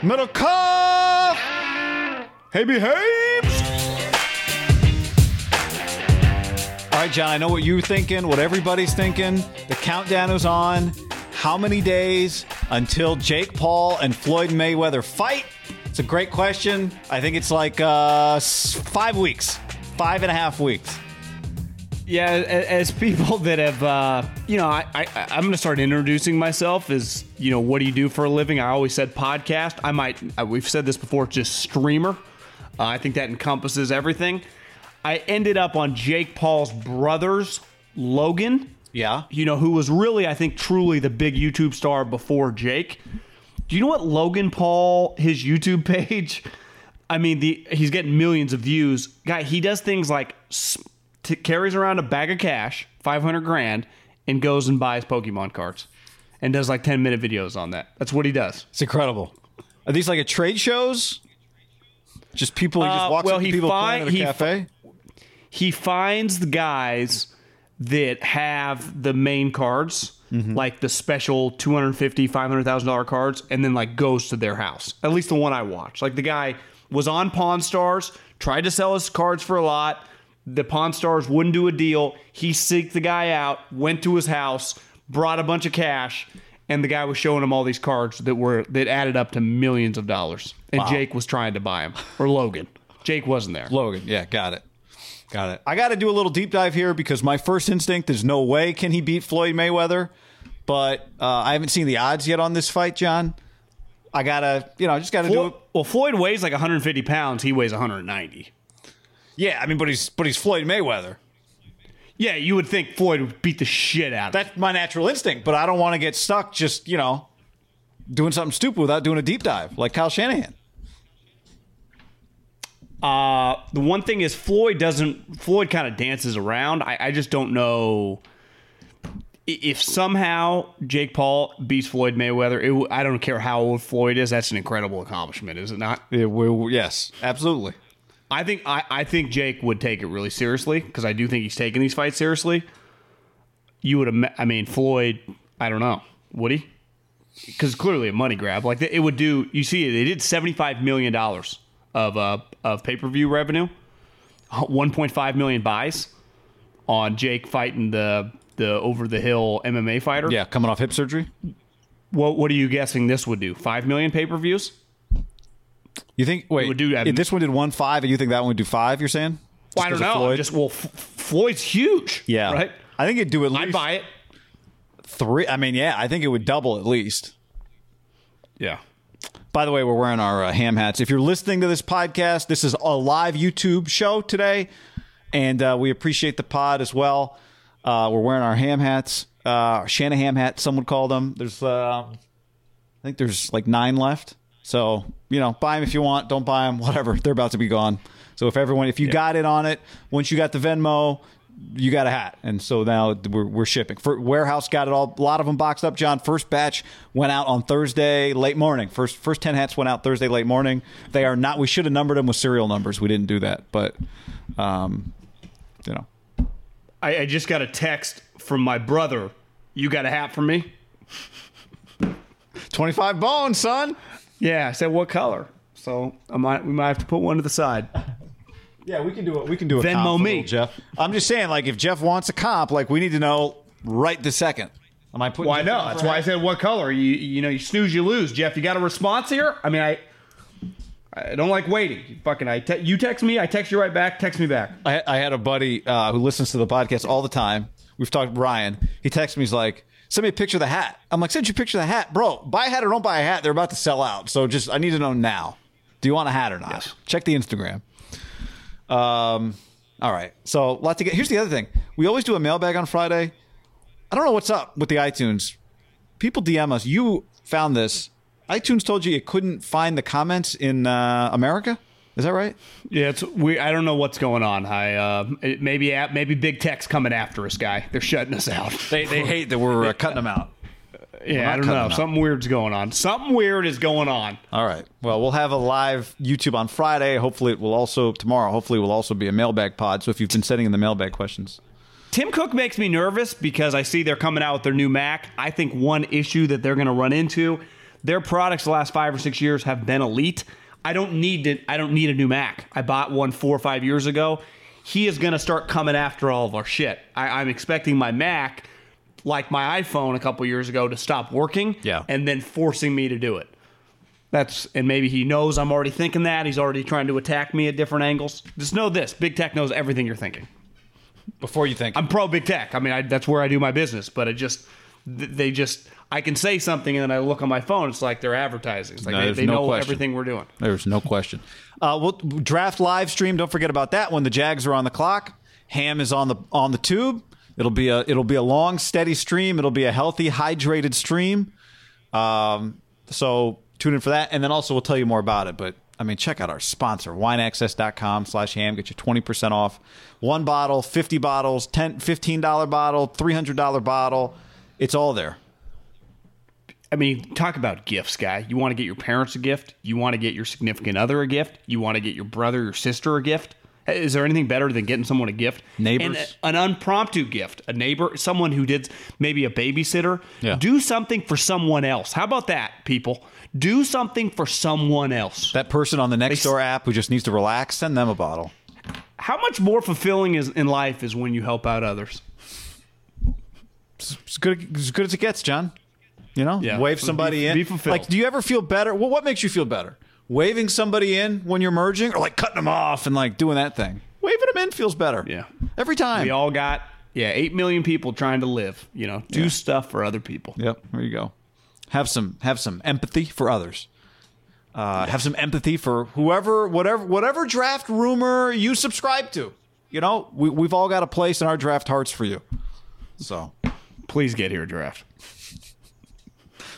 Middle cuff! Hey, behaves! All right, John, I know what you're thinking, what everybody's thinking. The countdown is on. How many days until Jake Paul and Floyd Mayweather fight? It's a great question. I think it's like uh, five weeks, five and a half weeks. Yeah, as people that have, uh, you know, I, I, I'm going to start introducing myself as, you know, what do you do for a living? I always said podcast. I might, we've said this before, just streamer. Uh, I think that encompasses everything. I ended up on Jake Paul's brother's Logan. Yeah. You know, who was really, I think, truly the big YouTube star before Jake. Do you know what Logan Paul, his YouTube page? I mean, the he's getting millions of views. Guy, he does things like s- t- carries around a bag of cash, five hundred grand, and goes and buys Pokemon cards, and does like ten minute videos on that. That's what he does. It's incredible. Are these like at trade shows? Just people, he just Uh, well, up to he people fi- playing at a he cafe? He finds the guys that have the main cards, like the special two hundred fifty, five hundred thousand dollar cards, and then like goes to their house. At least the one I watched. Like the guy was on Pawn Stars, tried to sell his cards for a lot. The Pawn Stars wouldn't do a deal. He seeked the guy out, went to his house, brought a bunch of cash, and the guy was showing him all these cards that were that added up to millions of dollars. And Jake was trying to buy them, or Logan. Jake wasn't there. Logan, yeah, got it. Got it. I got to do a little deep dive here because my first instinct is no way can he beat Floyd Mayweather. But uh, I haven't seen the odds yet on this fight, John. I gotta, you know, I just gotta do it. well, Floyd weighs like 150 pounds. He weighs 190. Yeah, I mean, but he's but he's Floyd Mayweather. Yeah, you would think Floyd would beat the shit out of him. That's my natural instinct, but I don't want to get stuck just you know doing something stupid without doing a deep dive like Kyle Shanahan. Uh, the one thing is Floyd doesn't. Floyd kind of dances around. I, I just don't know if somehow Jake Paul beats Floyd Mayweather. It, w- I don't care how old Floyd is. That's an incredible accomplishment, is it not? Yeah, we, yes, absolutely. I think I, I think Jake would take it really seriously because I do think he's taking these fights seriously. You would, ima- I mean, Floyd. I don't know. Would he? Because clearly a money grab. Like it would do. You see, they did seventy five million dollars of uh of pay per view revenue. One point five million buys on Jake fighting the the over the hill MMA fighter. Yeah, coming off hip surgery. What what are you guessing this would do? Five million pay per views. You think? Wait, would do if this one did one five, and you think that one would do five? You're saying? Well, I don't know. Floyd? Just well, F- Floyd's huge. yeah, right. I think it'd do at least I'd buy it. three. I mean, yeah, I think it would double at least. Yeah. By the way, we're wearing our uh, ham hats. If you're listening to this podcast, this is a live YouTube show today, and uh, we appreciate the pod as well. Uh, we're wearing our ham hats, uh, Shanahan hat, some would call them. There's, uh, I think there's like nine left. So you know, buy them if you want. Don't buy them, whatever. They're about to be gone. So if everyone, if you got it on it, once you got the Venmo, you got a hat, and so now we're, we're shipping. For warehouse got it all. A lot of them boxed up. John, first batch went out on Thursday late morning. First first ten hats went out Thursday late morning. They are not. We should have numbered them with serial numbers. We didn't do that, but um, you know, I, I just got a text from my brother. You got a hat for me? twenty five bones, son. Yeah. I said, what color? So I might we might have to put one to the side. Yeah, we can do it. We can do a Venmo comp me. Jeff. I'm just saying, like, if Jeff wants a comp, like, we need to know right the second. Am I putting? Why Jeff no? That's why I said what color. You you know you snooze you lose. Jeff, you got a response here? I mean I I don't like waiting. You fucking I te- you text me, I text you right back. Text me back. I, I had a buddy uh, who listens to the podcast all the time. We've talked Ryan. He texts me. He's like, "Send me a picture of the hat." I'm like, "Send you a picture of the hat, bro. Buy a hat or don't buy a hat. They're about to sell out. So just I need to know now. Do you want a hat or not? Yes. Check the Instagram." Um. All right. So lot to get. Here's the other thing. We always do a mailbag on Friday. I don't know what's up with the iTunes. People DM us. You found this. iTunes told you it couldn't find the comments in uh, America. Is that right? Yeah, it's we. I don't know what's going on. I uh, it, maybe maybe big tech's coming after us, guy. They're shutting us out. They, they hate that we're uh, cutting them out. yeah, I don't know. them out. Something weird's going on. Something weird is going on. All right. Well, we'll have a live YouTube on Friday. Hopefully, it will also tomorrow. Hopefully, it will also be a mailbag pod. So if you've been sending in the mailbag questions, Tim Cook makes me nervous because I see they're coming out with their new Mac. I think one issue that they're going to run into, their products the last five or six years have been elite. I don't need to, I don't need a new Mac. I bought one four or five years ago. He is going to start coming after all of our shit. I, I'm expecting my Mac, like my iPhone a couple years ago, to stop working. Yeah. and then forcing me to do it. That's and maybe he knows I'm already thinking that. He's already trying to attack me at different angles. Just know this: Big Tech knows everything you're thinking. before you think, I'm pro big tech. I mean, I, that's where I do my business. But it just, they just, I can say something and then I look on my phone. It's like they're advertising. It's like No, they, they no know question. everything we're doing. there's no question. Uh, we'll draft live stream. Don't forget about that when the Jags are on the clock. Ham is on the on the tube. It'll be a it'll be a long, steady stream. It'll be a healthy, hydrated stream. Um, so tune in for that, and then also we'll tell you more about it. But I mean, check out our sponsor, wineaccess.com slash ham. Get you 20% off. One bottle, 50 bottles, 10 $15 bottle, $300 bottle. It's all there. I mean, talk about gifts, guy. You want to get your parents a gift. You want to get your significant other a gift. You want to get your brother, your sister a gift. Eh, is there anything better than getting someone a gift? Neighbors. A- an impromptu gift. A neighbor, someone who did maybe a babysitter. Yeah. Do something for someone else. How about that, people? Do something for someone else. That person on the next door app who just needs to relax, send them a bottle. How much more fulfilling is in life is when you help out others? It's good, as good as it gets, John. You know, Yeah. wave Be- somebody in. be fulfilled. Like, do you ever feel better? Well, what makes you feel better? Waving somebody in when you're merging, or like cutting them off and like doing that thing? Waving them in feels better. Yeah. every time. We all got yeah, eight million people trying to live. You know, do stuff for other people. Yep. There you go. Have some have some empathy for others. Uh, Have some empathy for whoever, whatever, whatever draft rumor you subscribe to. You know, we, we've all got a place in our draft hearts for you. So, Please get here, draft.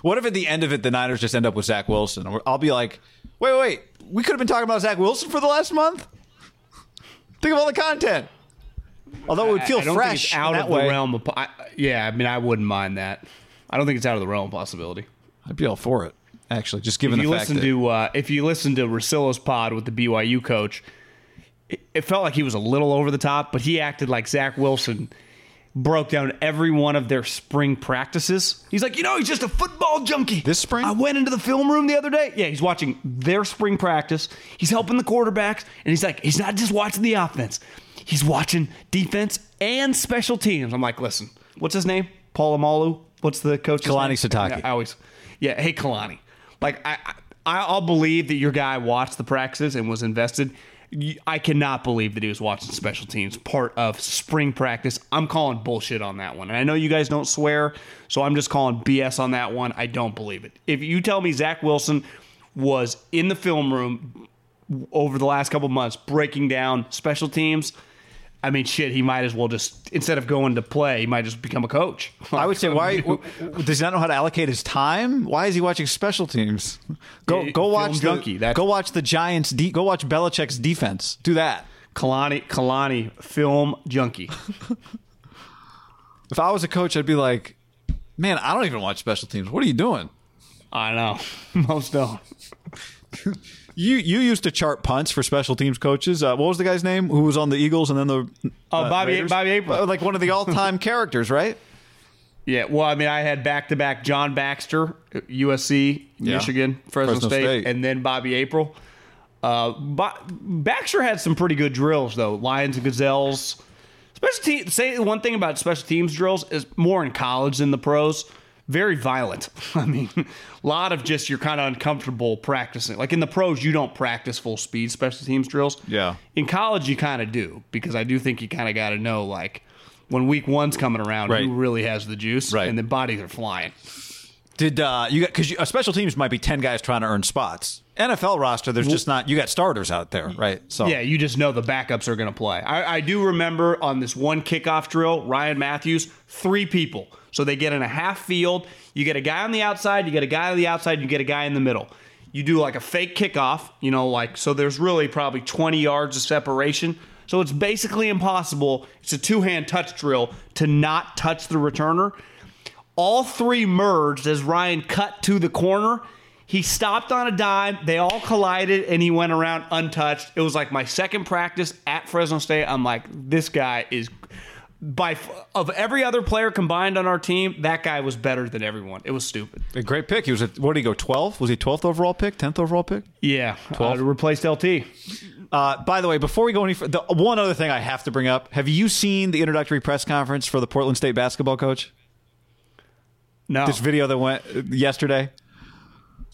What if at the end of it the Niners just end up with Zach Wilson? I'll be like, wait, wait, wait, we could have been talking about Zach Wilson for the last month. Think of all the content. Although it would feel I don't fresh think it's out of that way. the realm of. I, yeah, I mean, I wouldn't mind that. I don't think it's out of the realm of possibility. I'd be all for it. Actually, just given If you the fact listen to uh, if you listen to Rasilla's pod with the BYU coach, it, it felt like he was a little over the top, but he acted like Zach Wilson broke down every one of their spring practices. He's like, you know, he's just a football junkie. This spring? I went into the film room the other day. Yeah, he's watching their spring practice. He's helping the quarterbacks, and he's like, he's not just watching the offense. He's watching defense and special teams. I'm like, listen, what's his name? Paul Amalu. What's the coach? Kalani Sitake. Yeah, I always, yeah. Hey, Kalani. Like I, I, I'll believe that your guy watched the practices and was invested. I cannot believe that he was watching special teams part of spring practice. I'm calling bullshit on that one. And I know you guys don't swear, so I'm just calling BS on that one. I don't believe it. If you tell me Zach Wilson was in the film room over the last couple months breaking down special teams. I mean, shit, he might as well just instead of going to play, he might just become a coach. I would say, why does he not know how to allocate his time? Why is he watching special teams? Go Yeah, go watch junkie, the, that's- go watch the Giants. De- go watch Belichick's defense. Do that. Kalani, Kalani, film junkie. If I was a coach, I'd be like, man, I don't even watch special teams. What are you doing? I know most don't. You you used to chart punts for special teams coaches. Uh, what was the guy's name who was on the Eagles and then the Oh, Bobby- Raiders? Bobby April. Uh, like one of the all time characters, right? Yeah, well, I mean, I had back to back John Baxter, USC, Yeah. Michigan, Fresno, Fresno State, State. and then Bobby April. Uh, Ba- Baxter had some pretty good drills though. Lions and Gazelles. Special team. Say one thing about special teams drills is more in college than the pros. Very violent. I mean, a lot of just you're kind of uncomfortable practicing. Like in the pros, you don't practice full speed special teams drills. Yeah. In college, you kind of do because I do think you kind of got to know like when week one's coming around, Right. who really has the juice, Right. and the bodies are flying. Did uh, you got because uh, special teams might be ten guys trying to earn spots. NFL roster, there's just not. You got starters out there, right? So Yeah, you just know the backups are going to play. I, I do remember on this one kickoff drill, Ryan Mathews, three people. So they get in a half field. You get a guy on the outside, you get a guy on the outside, you get a guy in the middle. You do like a fake kickoff, you know, like, so there's really probably 20 yards of separation. So it's basically impossible. It's a two hand touch drill to not touch the returner. All three merged as Ryan cut to the corner. He stopped on a dime. They all collided and he went around untouched. It was like my second practice at Fresno State. I'm like, this guy is by of every other player combined on our team, that guy was better than everyone. It was stupid. a great pick. He was at what did he go? Twelve? Was he twelfth overall pick? Tenth overall pick? Yeah, 12? uh, replaced LT. Uh, by the way, before we go any further, one other thing I have to bring up: Have you seen the introductory press conference for the Portland State basketball coach? No, This video that went yesterday.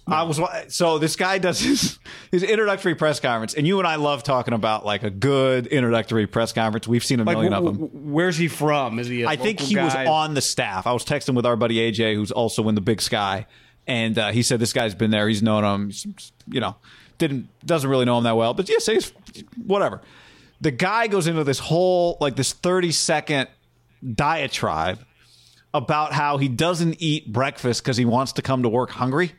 I was so this guy does his his introductory press conference, and you and I love talking about like a good introductory press conference. We've seen a like million wh- of them. wh- where's he from? Is he? I I think he was on the staff. I was texting with our buddy AJ, who's also in the Big Sky, and uh, he said this guy's been there. He's known him. He's, you know, didn't doesn't really know him that well, but yeah, say he's whatever. The guy goes into this whole like this thirty second diatribe about how he doesn't eat breakfast because he wants to come to work hungry.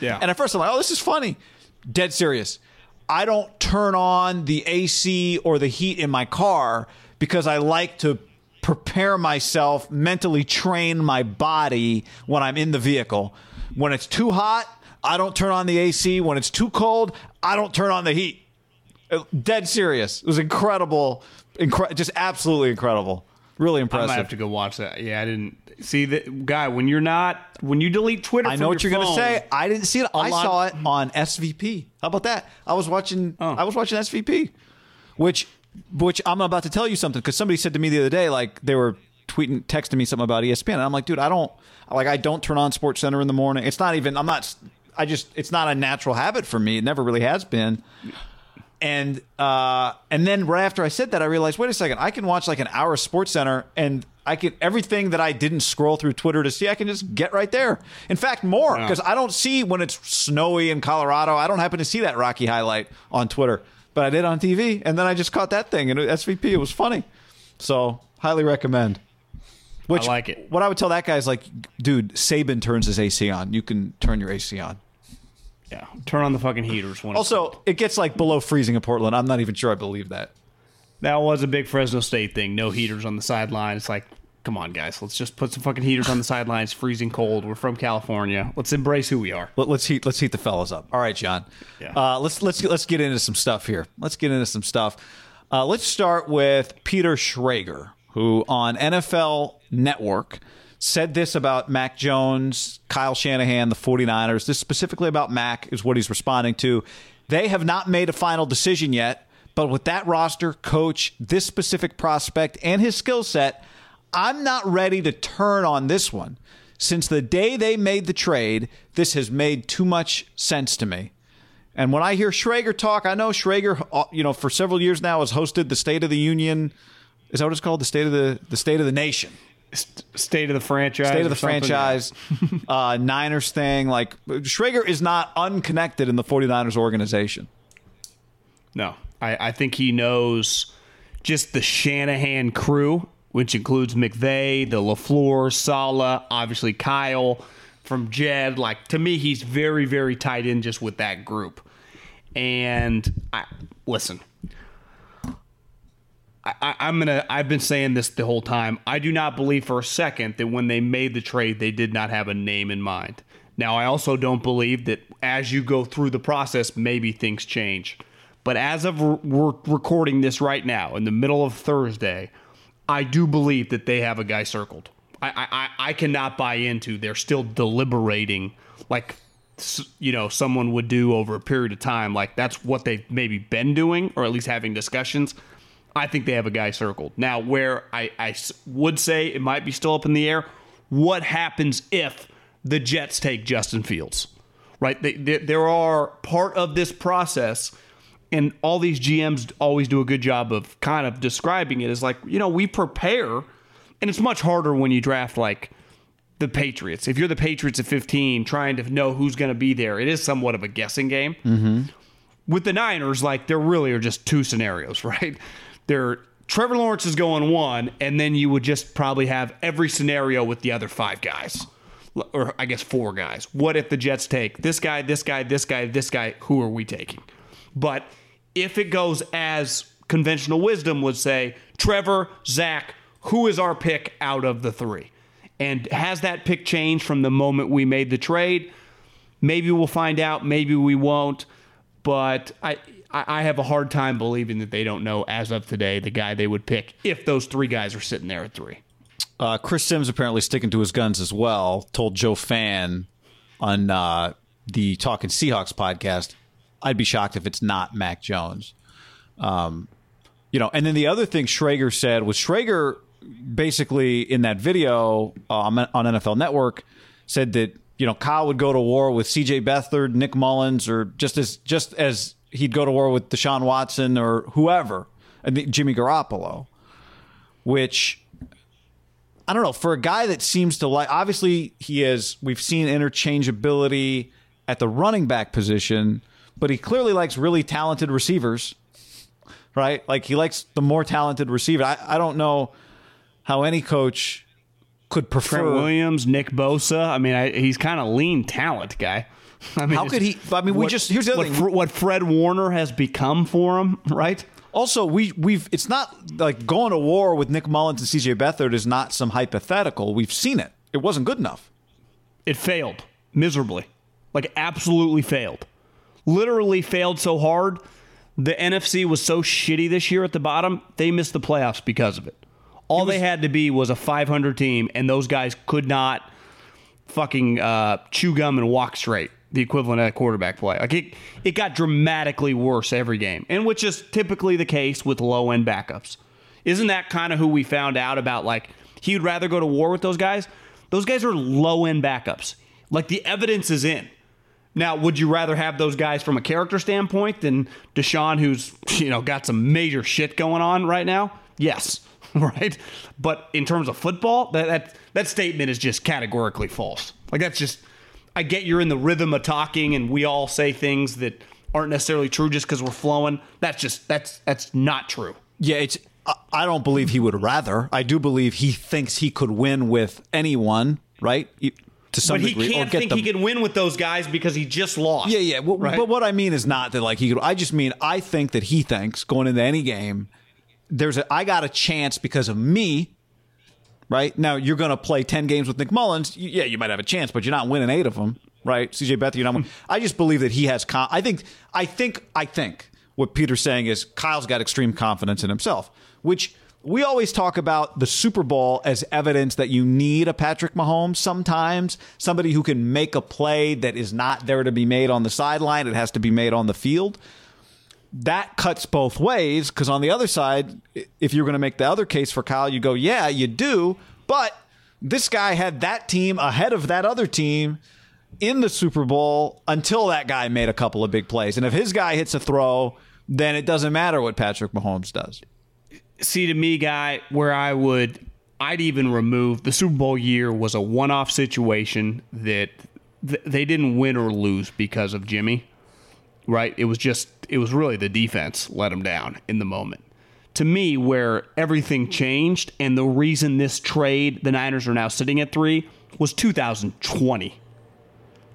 Yeah, And at first I'm like, oh, this is funny. Dead serious. I don't turn on the AC or the heat in my car because I like to prepare myself, mentally train my body when I'm in the vehicle. When it's too hot, I don't turn on the AC. When it's too cold, I don't turn on the heat. Uh, Dead serious. It was incredible. Incre- just absolutely incredible. Really I impressive. might have to go watch that. Yeah, I didn't see that guy. When you're not, when you delete Twitter, I know what your you're going to say. I didn't see it. I lot- saw it on SVP. How about that? I was watching. Oh. I was watching SVP, which which I'm about to tell you something because somebody said to me the other day, like they were tweeting, texting me something about ESPN, and I'm like, dude, I don't like. I don't turn on Sports Center in the morning. It's not even. I'm not. I just. It's not a natural habit for me. It never really has been. And uh, and then right after I said that, I realized, wait a second, I can watch like an hour of Sports Center, and I can everything that I didn't scroll through Twitter to see, I can just get right there. In fact, more because I don't see when it's snowy in Colorado. I don't happen to see that Rocky highlight on Twitter, but I did on TV, and then I just caught that thing and SVP. It was funny, so highly recommend. Which I like it. What I would tell that guy is like, dude, Saban turns his AC on. You can turn your AC on. Yeah, turn on the fucking heaters. When it's Also, it gets like below freezing in Portland. I'm not even sure I believe that. That was a big Fresno State thing. No heaters on the sideline. It's like, come on, guys. Let's just put some fucking heaters on the sidelines. Freezing cold. We're from California. Let's embrace who we are. Let, us heat let's heat the fellas up. All right, John. Yeah. Uh, let's let's let's get into some stuff here. Let's get into some stuff. Uh, let's start with Peter Schrager, who on NFL Network said this about Mac Jones, Kyle Shanahan, the 49ers. This specifically about Mac is what he's responding to. They have not made a final decision yet, but with that roster, coach, this specific prospect, and his skill set, I'm not ready to turn on this one. Since the day they made the trade, this has made too much sense to me. And when I hear Schrager talk, I know Schrager, uh, you know, for several years now has hosted the State of the Union. Is that what it's called? The State of the the State of the Nation. State of the franchise. State of the franchise, uh, Niners thing. Like Schrager is not unconnected in the 49ers organization. No, I, I think he knows just the Shanahan crew, which includes McVay, the Lafleur, Saleh, obviously Kyle from Jed. Like to me, he's very, very tight in just with that group. And I listen. I, I'm gonna. I've been saying this the whole time. I do not believe for a second that when they made the trade, they did not have a name in mind. Now, I also don't believe that as you go through the process, maybe things change. But as of re- we're recording this right now, in the middle of Thursday, I do believe that they have a guy circled. I I, I cannot buy into they're still deliberating like you know someone would do over a period of time. Like that's what they've maybe been doing, or at least having discussions. I think they have a guy circled. Now, where I, I would say it might be still up in the air, what happens if the Jets take Justin Fields? Right? They, they, there are part of this process, and all these GMs always do a good job of kind of describing it as like, you know, we prepare, and it's much harder when you draft like the Patriots. If you're the Patriots at 15, trying to know who's going to be there, it is somewhat of a guessing game mm-hmm. with the Niners, like there really are just two scenarios, right? There, Trevor Lawrence is going one, and then you would just probably have every scenario with the other five guys, or I guess four guys. What if the Jets take this guy, this guy, this guy, this guy? Who are we taking? But if it goes as conventional wisdom would say, Trevor, Zach, who is our pick out of the three? And has that pick changed from the moment we made the trade? Maybe we'll find out. Maybe we won't. But I, I I have a hard time believing that they don't know as of today the guy they would pick if those three guys are sitting there at three. Uh, Chris Sims apparently sticking to his guns as well. Told Joe Fann on uh, the Talking Seahawks podcast, I'd be shocked if it's not Mac Jones. Um, you know, and then the other thing Schrager said was Schrager basically in that video uh, on NFL Network said that you know Kyle would go to war with C.J. Beathard, Nick Mullens, or just as just as he'd go to war with Deshaun Watson or whoever, Jimmy Garoppolo, which I don't know. For a guy that seems to like, obviously he is. We've seen interchangeability at the running back position, but he clearly likes really talented receivers, right? Like he likes the more talented receiver. I, I don't know how any coach could prefer. Trent Williams, Nick Bosa. I mean, I, he's kind of lean talent guy. I mean, How could he- I mean, we just- here's the other what, thing. What Fred Warner has become for him, right? Also, we we've it's not like going to war with Nick Mullens and CJ Beathard is not some hypothetical. We've seen it. It wasn't good enough. It failed miserably, like absolutely failed. Literally failed so hard. The NFC was so shitty this year at the bottom, they missed the playoffs because of it. All they had to be was a 500 team, and those guys could not fucking uh, chew gum and walk straight. The equivalent of a quarterback play. Like it, it got dramatically worse every game, and which is typically the case with low end backups. Isn't that kind of who we found out about? Like he would rather go to war with those guys. Those guys are low end backups. Like the evidence is in. Now, would you rather have those guys from a character standpoint than Deshaun, who's you know got some major shit going on right now? Yes, right. But in terms of football, that that that statement is just categorically false. Like that's just. I get you're in the rhythm of talking, and we all say things that aren't necessarily true just because we're flowing. That's just that's that's not true. Yeah, it's. I- don't believe he would rather. I do believe he thinks he could win with anyone, right? To some But he degree, can't think the- he can win with those guys because he just lost. Yeah, yeah. Well, Right? But what I mean is not that like he could. I just mean I think that he thinks going into any game, there's a I got a chance because of me. Right now, you're going to play ten games with Nick Mullens. Yeah, you might have a chance, but you're not winning eight of them. Right, CJ Beathard, you're not. winning. I just believe that he has. Con- I think. I think. I think what Peter's saying is Kyle's got extreme confidence in himself, which. We always talk about the Super Bowl as evidence that you need a Patrick Mahomes sometimes, somebody who can make a play that is not there to be made on the sideline, it has to be made on the field. That cuts both ways because on the other side, if you're going to make the other case for Kyle, you go, yeah, you do, but this guy had that team ahead of that other team in the Super Bowl until that guy made a couple of big plays. And if his guy hits a throw, then it doesn't matter what Patrick Mahomes does. see to me, guy, where I would I'd even remove the Super Bowl year was a one off situation that th- they didn't win or lose because of Jimmy, right? It was just, it was really the defense let them down in the moment. To me, where everything changed and the reason this trade, the Niners are now sitting at three, was 2020.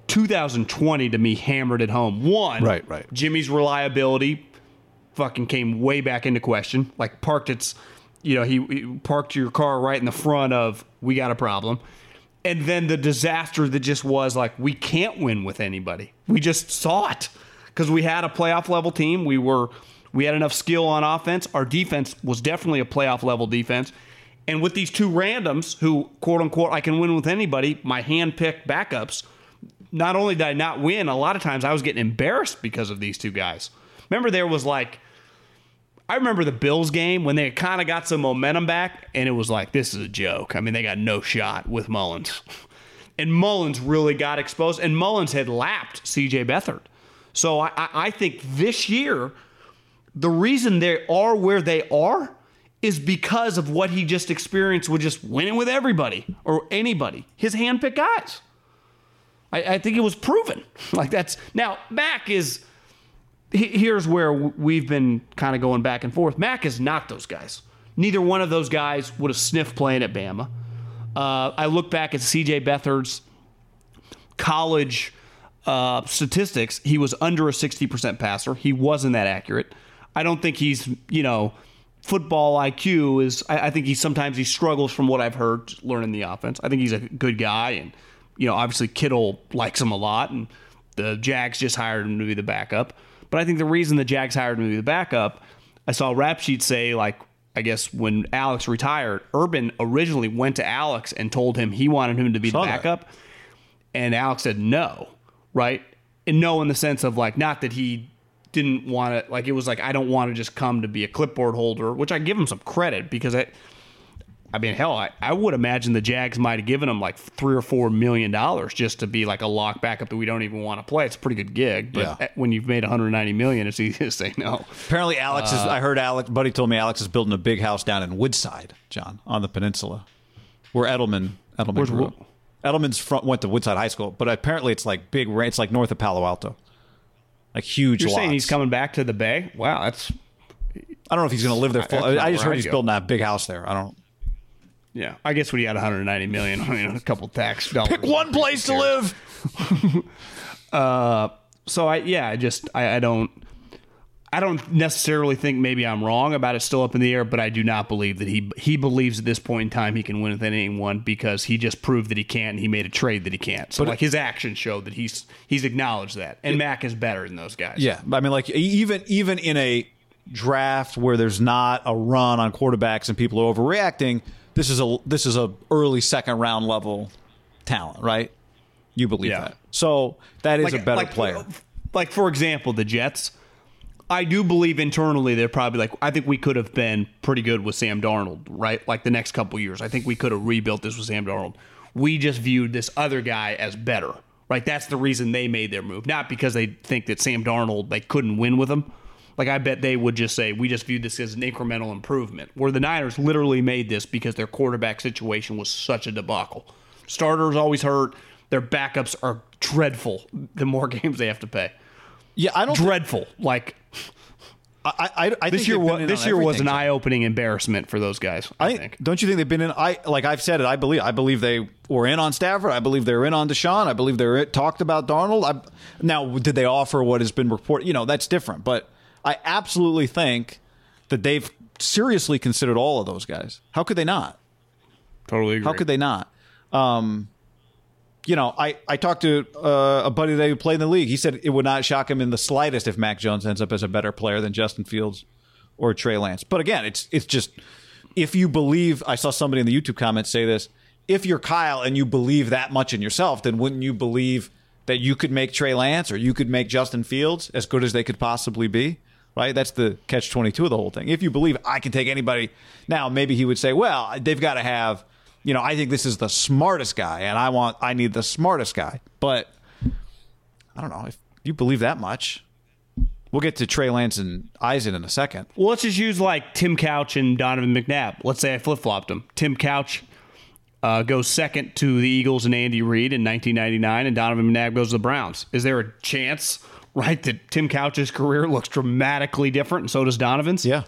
2020 to me hammered it home. One, Right, right. Jimmy's reliability fucking came way back into question. Like parked its, you know, he, he parked your car right in the front of we got a problem. And then the disaster that just was like we can't win with anybody. We just saw it because we had a playoff level team. We were we had enough skill on offense. Our defense was definitely a playoff level defense. And with these two randoms who quote unquote I can win with anybody, my hand picked backups, not only did I not win, a lot of times I was getting embarrassed because of these two guys. Remember, there was like, I remember the Bills game when they kind of got some momentum back, and it was like, this is a joke. I mean, they got no shot with Mullens. And Mullens really got exposed, and Mullens had lapped CJ Beathard. So I, I think this year, the reason they are where they are is because of what he just experienced with just winning with everybody or anybody, his handpicked guys. I, I think it was proven. Like that's now Mac is. Here's where we've been kind of going back and forth. Mac is not those guys. Neither one of those guys would have sniffed playing at Bama. Uh, I look back at C.J. Beathard's college uh, statistics. He was under a 60% passer. He wasn't that accurate. I don't think he's, you know, football IQ is. I, I think he sometimes he struggles from what I've heard learning the offense. I think he's a good guy, and you know, obviously Kittle likes him a lot, and the Jags just hired him to be the backup. But I think the reason the Jags hired him to be the backup, I saw rap sheet say like. I guess when Alex retired, Urban originally went to Alex and told him he wanted him to be Saw the that. backup. And Alex said no, right? And no in the sense of like, not that he didn't want to, like, it was like, I don't want to just come to be a clipboard holder, which I give him some credit because I, I mean, hell, I, I would imagine the Jags might have given him like three or four million dollars just to be like a lock backup that we don't even want to play. It's a pretty good gig, but Yeah. when you've made 190 million, it's easy to say no. Apparently, Alex Uh, is. I heard Alex. Buddy told me Alex is building a big house down in Woodside, John, on the peninsula, where Edelman Edelman grew up. Edelman's front went to Woodside High School, but apparently it's like big. It's like north of Palo Alto, like huge. You're saying he's coming back to the Bay? Wow, that's I don't know if he's going to live there. Full, not I just heard he's go. building that big house there. I don't. yeah. I guess when you had 190 million, I mean, a couple tax dollars. Pick one place to live. Uh, so I yeah, I just I, I don't I don't necessarily think maybe I'm wrong about it still up in the air, but I do not believe that he he believes at this point in time he can win with anyone because he just proved that he can't and he made a trade that he can't. So like his actions show that he's he's acknowledged that. And Mac is better than those guys. Yeah, I mean, like even even in a draft where there's not a run on quarterbacks and people are overreacting, this is a this is a early second round level talent, right? You believe Yeah. that, so that is a better like, player. Like for example, the Jets. I do believe internally they're probably like I think we could have been pretty good with Sam Darnold, right? Like the next couple years. I think we could have rebuilt this with Sam Darnold. We just viewed this other guy as better. Right? That's the reason they made their move. Not because they think that Sam Darnold they couldn't win with him. Like I bet they would just say we just viewed this as an incremental improvement. Where the Niners literally made this because their quarterback situation was such a debacle. Starters always hurt. Their backups are dreadful. The more games they have to pay, Yeah, I don't. dreadful. Like I, I, I this think year, was, this year was an John. eye-opening embarrassment for those guys. I, I think. Don't you think they've been in? I like I've said it. I believe. I believe they were in on Stafford. I believe they're in on Deshaun. I believe they're it, talked about Donald. I, now, did they offer what has been reported? You know, that's different. But I absolutely think that they've seriously considered all of those guys. How could they not? Totally agree. How could they not? Um, you know, I, I talked to uh, a buddy that played in the league. He said it would not shock him in the slightest if Mac Jones ends up as a better player than Justin Fields or Trey Lance. But again, it's it's just if you believe. I saw somebody in the YouTube comments say this. If you're Kyle and you believe that much in yourself, then wouldn't you believe that you could make Trey Lance or you could make Justin Fields as good as they could possibly be? Right? That's the catch 22 of the whole thing. If you believe I can take anybody, now maybe he would say, well, they've got to have, you know, I think this is the smartest guy and I want, I need the smartest guy. But I don't know if you believe that much. We'll get to Trey Lance and Eisen in a second. Well, let's just use like Tim Couch and Donovan McNabb. Let's say I flip flopped them. Tim Couch uh, goes second to the Eagles and Andy Reid in 1999, and Donovan McNabb goes to the Browns. Is there a chance, right, that Tim Couch's career looks dramatically different, and so does Donovan's? Yeah.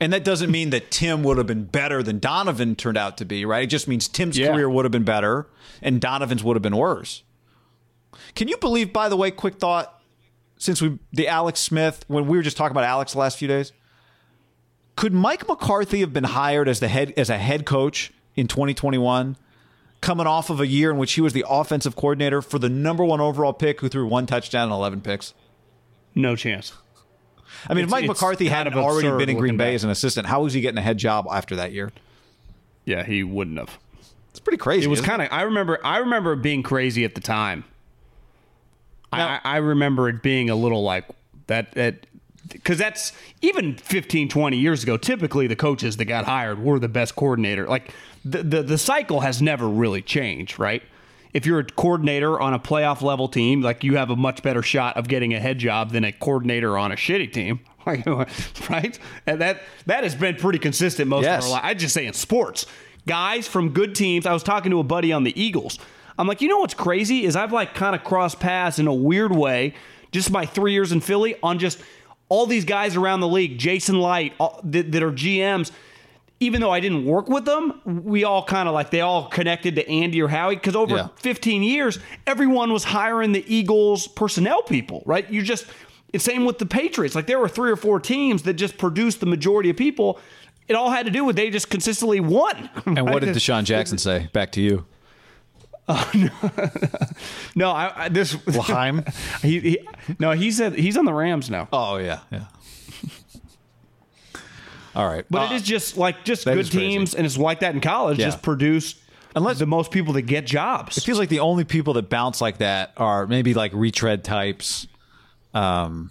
And that doesn't mean that Tim would have been better than Donovan turned out to be, right? It just means Tim's Yeah. career would have been better and Donovan's would have been worse. Can you believe, by the way, quick thought, since we the Alex Smith, when we were just talking about Alex the last few days, could Mike McCarthy have been hired as the head as a head coach in 2021, coming off of a year in which he was the offensive coordinator for the number one overall pick who threw one touchdown and 11 picks? No chance. I mean, if Mike McCarthy hadn't already been in Green Bay back. as an assistant, how was he getting a head job after that year? Yeah, he wouldn't have. It's pretty crazy. It was kind of. I remember. I remember it being crazy at the time. Now- I, I remember it being a little like that. That because that's even 15, 20 years ago. Typically, the coaches that got hired were the best coordinator. Like the the, the cycle has never really changed, right? If you're a coordinator on a playoff level team, like you have a much better shot of getting a head job than a coordinator on a shitty team, right? And that that has been pretty consistent most Yes. of our life. I just say in sports, guys from good teams. I was talking to a buddy on the Eagles. I'm like, you know what's crazy is I've like kind of crossed paths in a weird way, just my three years in Philly on just all these guys around the league, Jason Licht, all, that, that are GMs. Even though I didn't work with them, we all kind of like they all connected to Andy or Howie because over Yeah. 15 years, everyone was hiring the Eagles personnel people, right? You just it's same with the Patriots. Like there were three or four teams that just produced the majority of people. It all had to do with they just consistently won. And what did DeSean Jackson say? Back to you. No, I, I this Laheim? he, he no he said he's on the Rams now. Oh yeah, yeah. All right, But Uh, it is just like just good is crazy. teams, and it's like that in college. Yeah. Just produce Unless- the most people that get jobs. It feels like the only people that bounce like that are maybe like retread types, um,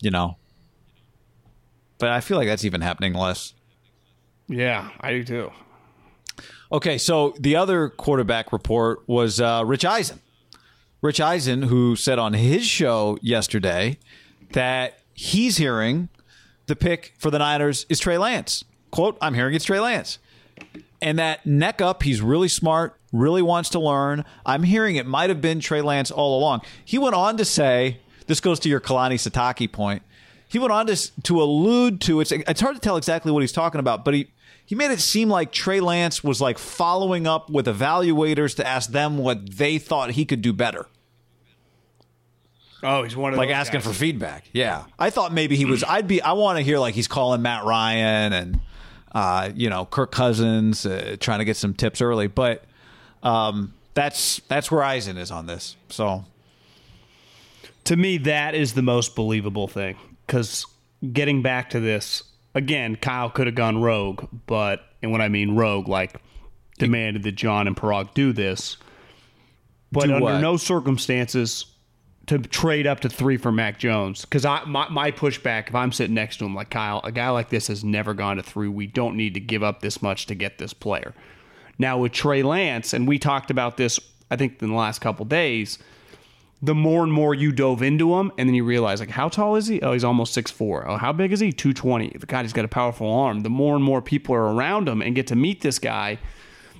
you know. But I feel like that's even happening less. yeah, I do too. Okay, so the other quarterback report was uh, Rich Eisen. Rich Eisen, who said on his show yesterday that he's hearing the pick for the Niners is Trey Lance. Quote, I'm hearing it's Trey Lance. And that neck up, he's really smart, really wants to learn. I'm hearing it might have been Trey Lance all along. He went on to say, this goes to your Kalani Sitake point. He went on to, to allude to it's it's hard to tell exactly what he's talking about, but he he made it seem like Trey Lance was like following up with evaluators to ask them what they thought he could do better Oh, he's one of like those asking guys. for feedback. Yeah, I thought maybe he was. I'd be. I want to hear like he's calling Matt Ryan and uh, you know Kirk Cousins, uh, trying to get some tips early. But um, that's that's where Eisen is on this. So to me that is the most believable thing because getting back to this again kyle could have gone rogue but and when i mean rogue like demanded that john and paraag do this but Do under what? no circumstances to trade up to three for mac jones because I my, my pushback if i'm sitting next to him like kyle a guy like this has never gone to three we don't need to give up this much to get this player now with trey lance and we talked about this i think in the last couple days the more and more you dove into him, and then you realize, like, how tall is he? Oh, he's almost 6'4. Oh, how big is he? 220. the God, he's got a powerful arm. The more and more people are around him and get to meet this guy,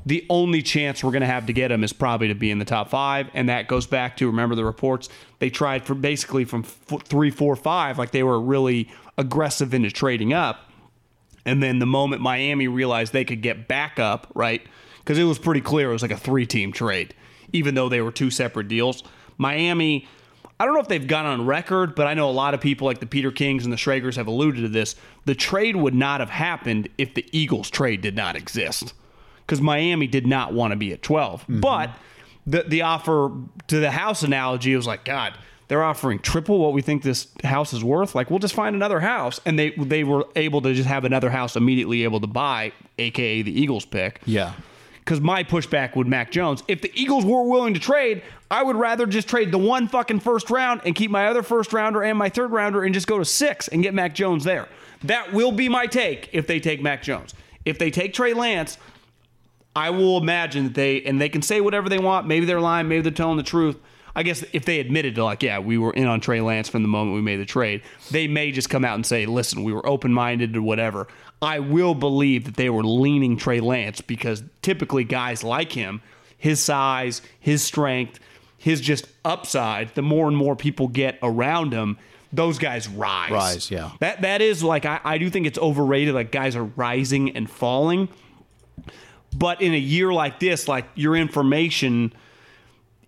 the only chance we're going to have to get him is probably to be in the top five. And that goes back to remember the reports they tried for basically from f- three, four, five, like they were really aggressive into trading up. And then the moment Miami realized they could get back up, right? Because it was pretty clear it was like a three team trade, even though they were two separate deals. Miami, I don't know if they've gone on record, but I know a lot of people like the Peter Kings and the Schragers have alluded to this. The trade would not have happened if the Eagles trade did not exist. Because Miami did not want to be at 12. Mm-hmm. But the, the offer to the house analogy was like, God, they're offering triple what we think this house is worth. Like, we'll just find another house. And they they were able to just have another house immediately able to buy, aka the Eagles pick. yeah, Because my pushback would Mac Jones. If the Eagles were willing to trade, I would rather just trade the one fucking first round and keep my other first rounder and my third rounder and just go to six and get Mac Jones there. That will be my take if they take Mac Jones. If they take Trey Lance, I will imagine that they and they can say whatever they want. Maybe they're lying, maybe they're telling the truth. I guess if they admitted to like, yeah, we were in on Trey Lance from the moment we made the trade, they may just come out and say, listen, we were open minded or whatever. I will believe that they were leaning Trey Lance because typically guys like him, his size, his strength, his just upside, the more and more people get around him, those guys rise. Rise, yeah. That that is like I, I do think it's overrated. Like guys are rising and falling. But in a year like this, like your information,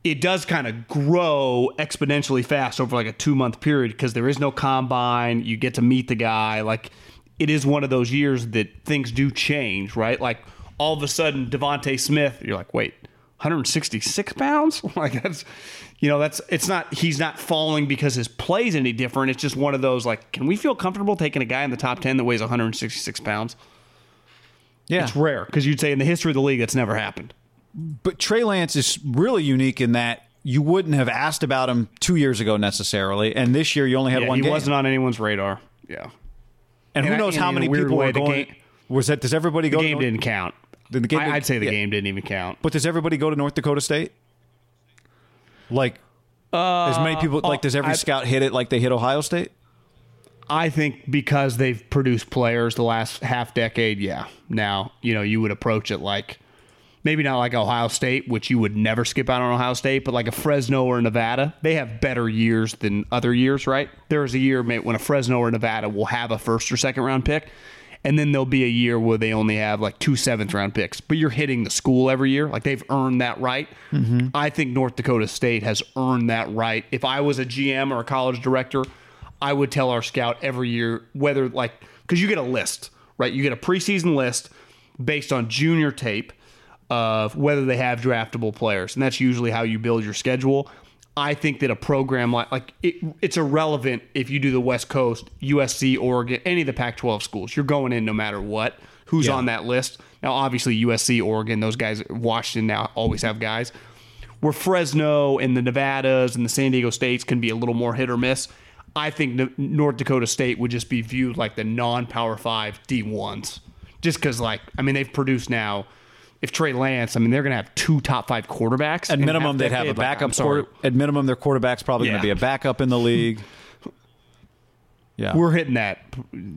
it does kind of grow exponentially fast over like a two month period because there is no combine. You get to meet the guy. Like it is one of those years that things do change, right? Like all of a sudden, DeVonta Smith, you're like, wait, 166 pounds? like that's, you know, that's it's not. He's not falling because his play's any different. It's just one of those like, can we feel comfortable taking a guy in the top 10 that weighs 166 pounds? Yeah. It's rare because you'd say in the history of the league, it's never happened. But Trey Lance is really unique in that you wouldn't have asked about him two years ago necessarily, and this year you only had Yeah, one he game. wasn't on anyone's radar. Yeah, and who and I- knows and how many people way, were going? game- was that? Does everybody the go? game to North, didn't count. The game I, didn't- I'd say the yeah. game didn't even count. But does everybody go to North Dakota State? Like, uh, as many people like? Does every I- scout hit it like they hit Ohio State? I think because they've produced players the last half decade, yeah. Now, you know, you would approach it like maybe not like Ohio State, which you would never skip out on Ohio State, but like a Fresno or Nevada. They have better years than other years, right? There is a year when a Fresno or Nevada will have a first or second round pick. And then there'll be a year where they only have like two seventh round picks, but you're hitting the school every year. Like they've earned that right. Mm-hmm. I think North Dakota State has earned that right. If I was a GM or a college director, I would tell our scout every year whether like because you get a list, right? You get a preseason list based on junior tape of whether they have draftable players, and that's usually how you build your schedule. I think that a program like like it, it's irrelevant if you do the West Coast, USC, Oregon, any of the Pac-12 schools. You're going in no matter what. Who's on that list? Now, obviously, USC, Oregon, those guys, Washington now always have guys. Where Fresno and the Nevadas and the San Diego States can be a little more hit or miss. I think North Dakota State would just be viewed like the non-power five D1s. Just because, like, I mean, they've produced now. If Trey Lance, I mean, they're going to have two top five quarterbacks. At minimum, they'd have a. Like, backup. Quarter- at minimum, their quarterback's probably going to be a backup in the league. Yeah, We're hitting that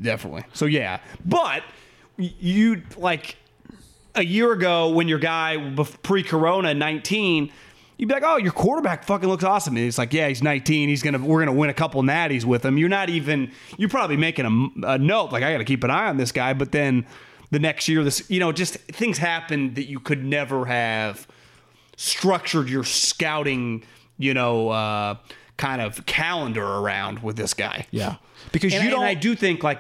definitely. So yeah, but you like a year ago when your guy pre-corona 19 you'd be like oh your quarterback fucking looks awesome and it's like yeah he's 19 he's gonna we're gonna win a couple natties with him you're not even you're probably making a, a note like i gotta keep an eye on this guy but then the next year this you know just things happen that you could never have structured your scouting you know uh kind of calendar around with this guy yeah, because and, you and don't. I do think like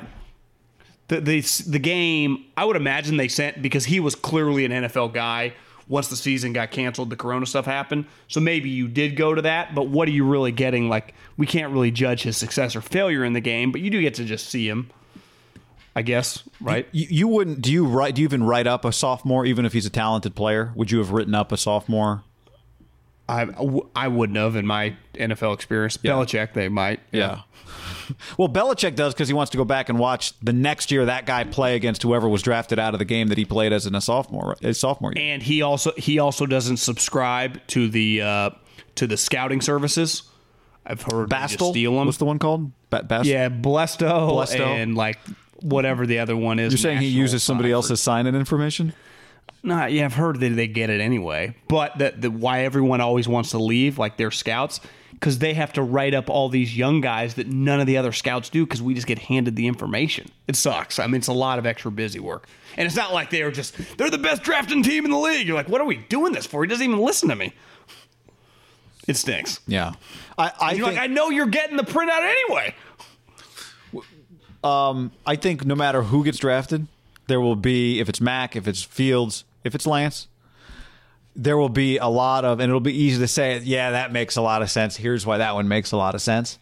the the the game. I would imagine they sent because he was clearly an NFL guy. Once the season got canceled, the Corona stuff happened. So maybe you did go to that, but what are you really getting? Like we can't really judge his success or failure in the game, but you do get to just see him. I guess, right? You, you wouldn't. Do you write? Do you even write up a sophomore, even if he's a talented player? Would you have written up a sophomore? I I wouldn't have in my NFL experience. Belichick, they might. Yeah. well, Belichick does because he wants to go back and watch the next year that guy play against whoever was drafted out of the game that he played as in a sophomore. His sophomore year. and he also he also doesn't subscribe to the uh, to the scouting services. I've heard Bastel. steal them. What's the one called? Ba- Bast- Yeah, Blesto, Blesto. and like whatever the other one is. You're saying he uses somebody Sign. else's sign-in information? Nah, yeah, I've heard that they get it anyway. But that the why everyone always wants to leave, like their scouts, because they have to write up all these young guys that none of the other scouts do because we just get handed the information. It sucks. I mean, it's a lot of extra busy work, and it's not like they're just they're the best drafting team in the league. You're like, what are we doing this for? He doesn't even listen to me. It stinks. Yeah. I, I You're think, like, I know you're getting the printout anyway. Um, I think no matter who gets drafted, there will be if it's Mac, if it's Fields, if it's Lance, there will be a lot of, and it'll be easy to say, yeah, that makes a lot of sense. Here's why that one makes a lot of sense.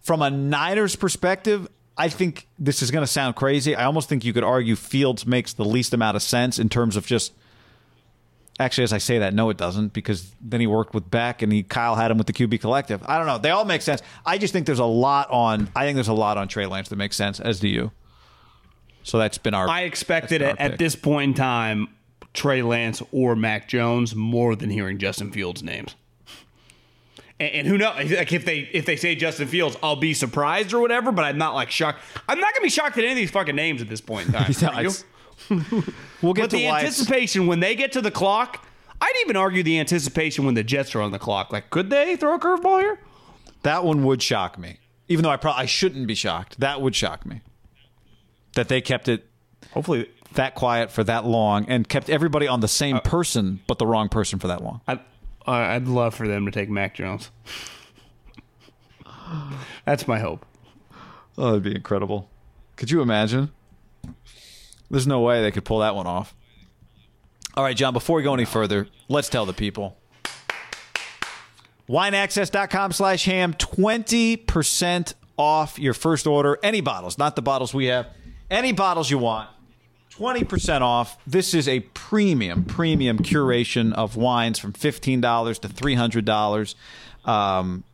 From a Niners perspective, I think this is going to sound crazy. I almost think you could argue Fields makes the least amount of sense in terms of just. Actually, as I say that, no, it doesn't, because then he worked with Beck and he Kyle had him with the QB collective. I don't know. They all make sense. I just think there's a lot on. I think there's a lot on Trey Lance that makes sense. As do you. So that's been our. I expected that's at, at pick. this point in time Trey Lance or Mac Jones more than hearing Justin Fields' names. And, and who knows? Like if they if they say Justin Fields, I'll be surprised or whatever. But I'm not like shocked. I'm not gonna be shocked at any of these fucking names at this point in time. Are you? it's- we'll get But to the anticipation when they get to the clock, I'd even argue the anticipation when the Jets are on the clock. Like, could they throw a curveball here? That one would shock me. Even though I probably I shouldn't be shocked. That would shock me. That they kept it Hopefully, that quiet for that long and kept everybody on the same Uh, person but the wrong person for that long. I'd, I'd love for them to take Mac Jones. That's my hope. Oh, that'd be incredible. Could you imagine? There's no way they could pull that one off. All right, John, before we go any further, let's tell the people. WineAccess.com slash ham, 20% off your first order. Any bottles, not the bottles we have. Any bottles you want. 20% off. This is a premium, premium curation of wines from $15 to $300. Um,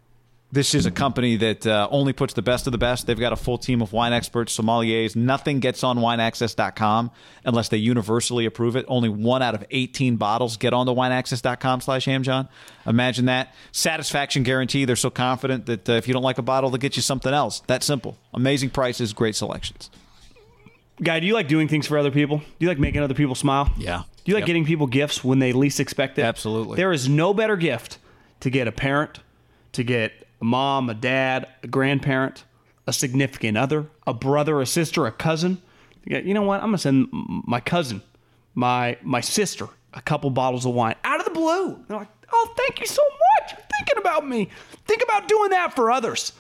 this is a company that uh, only puts the best of the best. They've got a full team of wine experts, sommeliers. Nothing gets on wineaccess.com unless they universally approve it. Only one out of 18 bottles get on the wineaccess.com slash hamjohn. Imagine that. Satisfaction guarantee. They're so confident that uh, if you don't like a bottle, they'll get you something else. That simple. Amazing prices, great selections. Guy, do you like doing things for other people? Do you like making other people smile? Yeah. Do you like Yep. getting people gifts when they least expect it? Absolutely. There is no better gift to get a parent, to get a mom, a dad, a grandparent, a significant other, a brother, a sister, a cousin. You know what? I'm gonna send my cousin, my my sister, a couple bottles of wine out of the blue. They're like, "Oh, thank you so much. You're thinking about me. Think about doing that for others,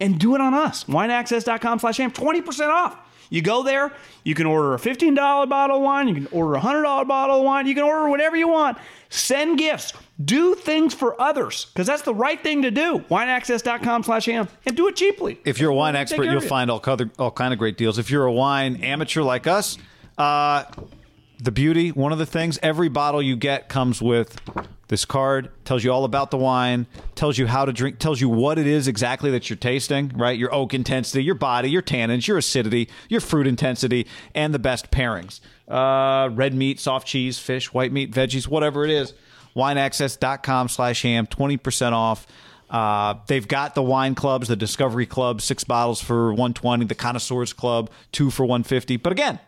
and do it on us. Wineaccess.com/ham, twenty percent off. You go there, you can order a $15 bottle of wine, you can order a $100 bottle of wine, you can order whatever you want. Send gifts. Do things for others because that's the right thing to do. Wineaccess.com slash ham and do it cheaply. If you're a wine expert, you'll find all kind, all kind of great deals. If you're a wine amateur like us, uh, the beauty, one of the things, every bottle you get comes with this card, tells you all about the wine, tells you how to drink, tells you what it is exactly that you're tasting, right? Your oak intensity, your body, your tannins, your acidity, your fruit intensity, and the best pairings. Uh, red meat, soft cheese, fish, white meat, veggies, whatever it is. Wineaccess.com slash ham, 20% off. Uh, they've got the wine clubs, the Discovery Club, six bottles for 120, the Connoisseurs Club, two for 150. But again,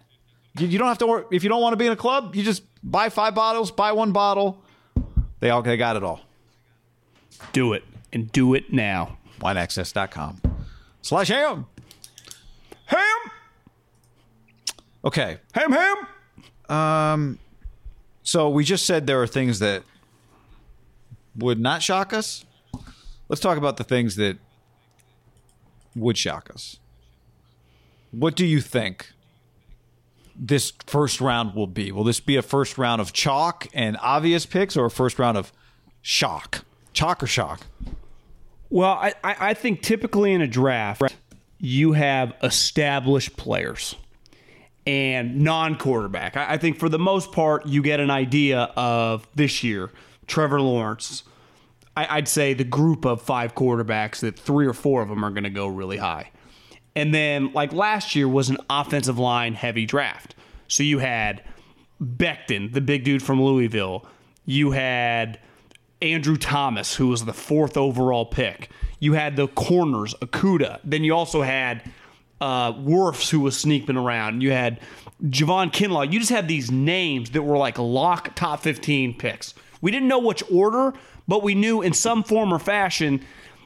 you, don't have to. If you don't want to be in a club, you just buy five bottles, buy one bottle. They all they got it all. Do it and do it now. Wineaccess.com slash ham. Ham! Okay, Ham, ham! Um. So we just said there are things that would not shock us. Let's talk about the things that would shock us. What do you think this first round will be? Will this be a first round of chalk and obvious picks or a first round of shock? Chalk or shock? Well, I, I I think typically in a draft, you have established players and non quarterback. I, I think for the most part, you get an idea of this year, Trevor Lawrence. I'd say the group of five quarterbacks that three or four of them are going to go really high. And then, like last year, was an offensive line heavy draft. So you had Becton, the big dude from Louisville. You had Andrew Thomas, who was the fourth overall pick. You had the corners, Okudah. Then you also had uh, Wirfs, who was sneaking around. You had Javon Kinlaw. You just had these names that were like lock top 15 picks. We didn't know which order, but we knew in some form or fashion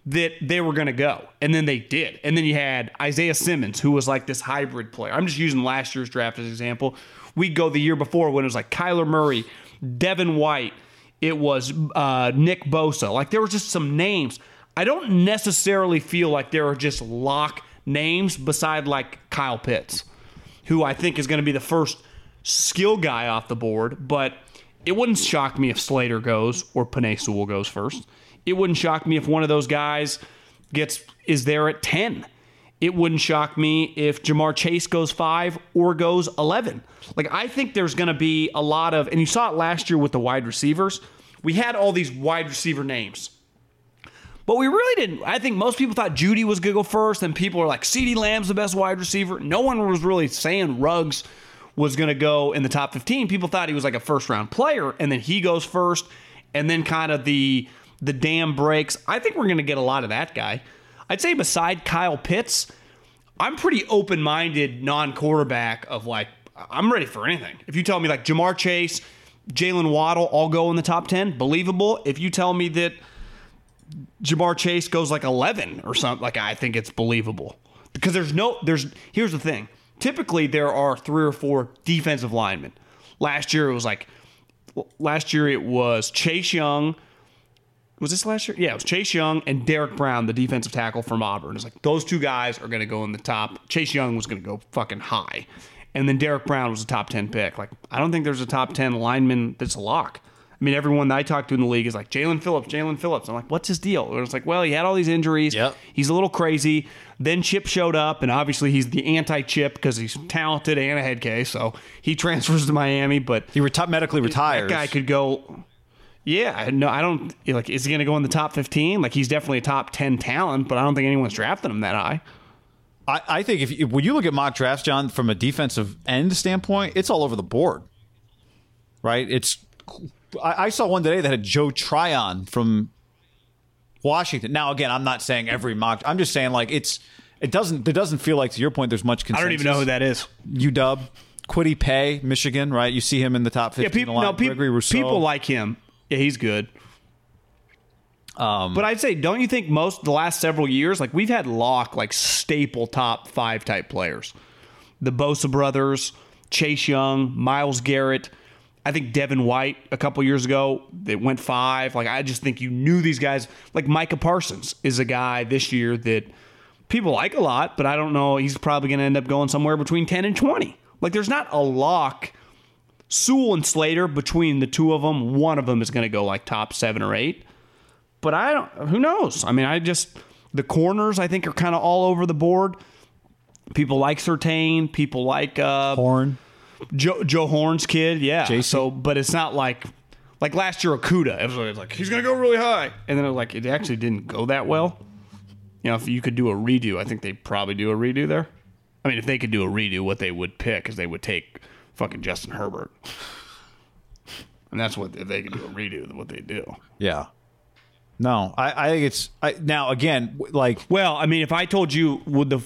that they were going to go. And then they did. And then you had Isaiah Simmons, who was like this hybrid player. I'm just using last year's draft as an example. We'd go the year before when it was like Kyler Murray, Devin White, it was uh, Nick Bosa. Like there were just some names. I don't necessarily feel like there are just lock names beside like Kyle Pitts, who I think is going to be the first skill guy off the board. But it wouldn't shock me if Slater goes or Penei goes first. It wouldn't shock me if one of those guys gets is there at ten. It wouldn't shock me if Ja'Marr Chase goes five or goes 11. Like, I think there's going to be a lot of, and you saw it last year with the wide receivers. We had all these wide receiver names. But we really didn't. I think most people thought Jeudy was going to go first, and people are like, CeeDee Lamb's the best wide receiver. No one was really saying Ruggs was going to go in the top 15. People thought he was like a first round player, and then he goes first, and then kind of the the dam breaks. I think we're going to get a lot of that guy. I'd say beside Kyle Pitts, I'm pretty open minded non quarterback of like, I'm ready for anything. If you tell me like Ja'Marr Chase, Jaylen Waddle all go in the top 10, believable. If you tell me that Ja'Marr Chase goes like 11 or something, like I think it's believable. Because there's no, there's, here's the thing. Typically, there are three or four defensive linemen. Last year, it was like, last year it was Chase Young. Was this last year? Yeah, it was Chase Young and Derrick Brown, the defensive tackle from Auburn. It's like those two guys are going to go in the top. Chase Young was going to go fucking high. And then Derrick Brown was a top 10 pick. Like, I don't think there's a top 10 lineman that's a lock. I mean, everyone that I talk to in the league is like Jaelan Phillips, Jaelan Phillips. I'm like, what's his deal? And it's like, well, he had all these injuries. Yep. He's a little crazy. Then Chip showed up, and obviously he's the anti-Chip because he's talented and a head case. So he transfers to Miami, but He reti- medically retires. that guy could go. Yeah, no, I don't like. Is he going to go in the top fifteen? Like he's definitely a top ten talent, but I don't think anyone's drafting him that high. I, I think if, when you look at mock drafts, John, from a defensive end standpoint, it's all over the board. Right? It's I, I saw one today that had Joe Tryon from Washington. Now, again, I'm not saying every mock. I'm just saying like it's it doesn't it doesn't feel like to your point. There's much I don't even know who that is. UW, Kwity Paye, Michigan. Right? You see him in the top Yeah, fifteen. people. No, peop- Gregory Rousseau. people like him. Yeah, he's good. Um, but I'd say, don't you think most the last several years, like we've had lock like staple top five type players, the Bosa brothers, Chase Young, Myles Garrett. I think Devin White a couple years ago that went five. Like I just think you knew these guys. Like Micah Parsons is a guy this year that people like a lot, but I don't know. He's probably going to end up going somewhere between ten and twenty. Like there's not a lock. Sewell and Slater between the two of them, one of them is going to go like top seven or eight. But I don't. Who knows? I mean, I just the corners I think are kind of all over the board. People like Surtain. People like uh, Horn. Joe, Joe Horn's kid, yeah. Jaycee. So, but it's not like like last year Okudah. Everybody was like, he's gonna go really high, and then it was like it actually didn't go that well. You know, if you could do a redo, I think they'd probably do a redo there. I mean, if they could do a redo, what they would pick is they would take fucking Justin Herbert, and that's what if they can do a redo, what they do. Yeah. No, I, I think it's I, now again like Well, I mean, if I told you would the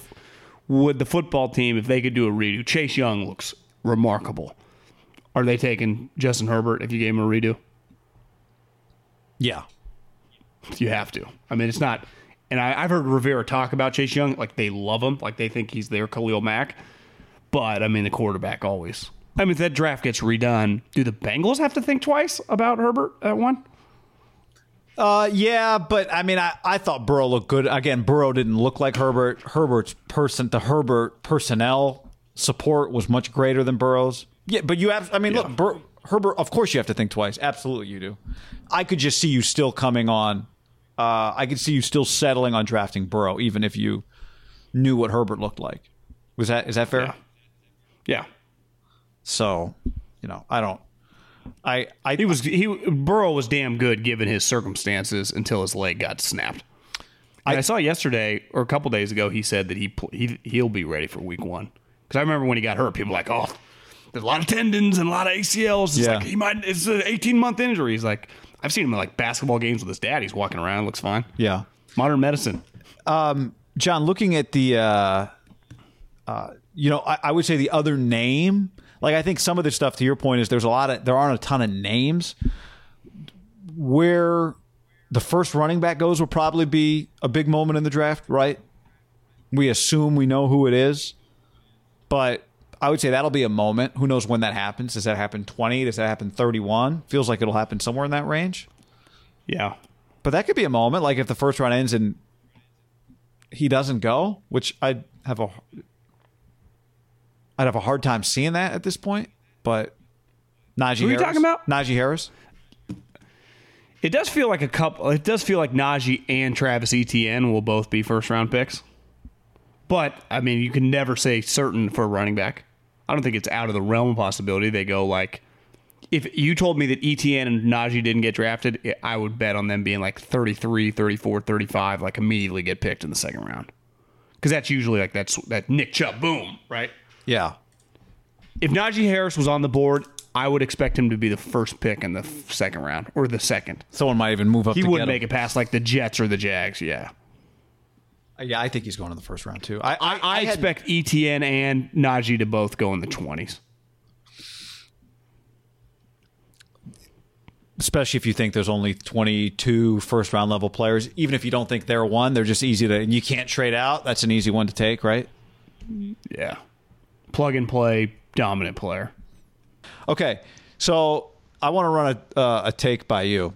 would the football team if they could do a redo, Chase Young looks remarkable. Are they taking Justin Herbert if you gave him a redo? yeah. You have to. I mean, it's not. And I, I've heard Rivera talk about Chase Young like they love him, like they think he's their Khalil Mack. But I mean, the quarterback always. I mean, if that draft gets redone, do the Bengals have to think twice about Herbert at one? Uh, yeah, but I mean, I, I thought Burrow looked good. Again, Burrow didn't look like Herbert. Herbert's person, the Herbert personnel support was much greater than Burrow's. Yeah, but you have. I mean, look, Bur- Herbert. Of course, you have to think twice. Absolutely, you do. I could just see you still coming on. Uh, I could see you still settling on drafting Burrow, even if you knew what Herbert looked like. Was that is that fair? Yeah. Yeah. So, you know, I don't. I I He was he Burrow was damn good given his circumstances until his leg got snapped. And I, saw yesterday or a couple days ago he said that he he he'll be ready for week one because I remember when he got hurt, people were like, oh, there's a lot of tendons and a lot of ACLs. It's Yeah. like he might it's an 18 month injury. He's like, I've seen him in like basketball games with his dad. He's walking around, looks fine. yeah. Modern medicine. John, looking at the, uh, uh, you know, I, I would say the other name. Like I think some of this stuff, to your point, is there's a lot of there aren't a ton of names. Where the first running back goes will probably be a big moment in the draft, right? We assume we know who it is, but I would say that'll be a moment. Who knows when that happens? Does that happen twenty? Does that happen thirty one? Feels like it'll happen somewhere in that range. Yeah. But that could be a moment, like if the first round ends and he doesn't go, which I'd have a I'd have a hard time seeing that at this point. But Najee Who are you Harris, talking about? Najee Harris. It does feel like a couple. It does feel like Najee and Travis Etienne will both be first round picks. But I mean, you can never say certain for a running back. I don't think it's out of the realm of possibility. They go like, if you told me that Etienne and Najee didn't get drafted, I would bet on them being like 33, 34, 35, like immediately get picked in the second round. Because that's usually like that's that Nick Chubb boom, right? Yeah. if Najee Harris was on the board I would expect him to be the first pick in the f- second round or the second. Someone might even move up. He to wouldn't get make him. it past like the Jets or the Jags. Yeah, uh, Yeah, I think he's going in the first round too. I, I, I, had- expect Etienne and Najee to both go in the twenties. especially if you think there's only 22 first round level players. Even if you don't think they're one, they're just easy to. And you can't trade out. That's an easy one to take, right? Yeah, plug and play, dominant player. Okay, so I want to run a, uh, a take by you.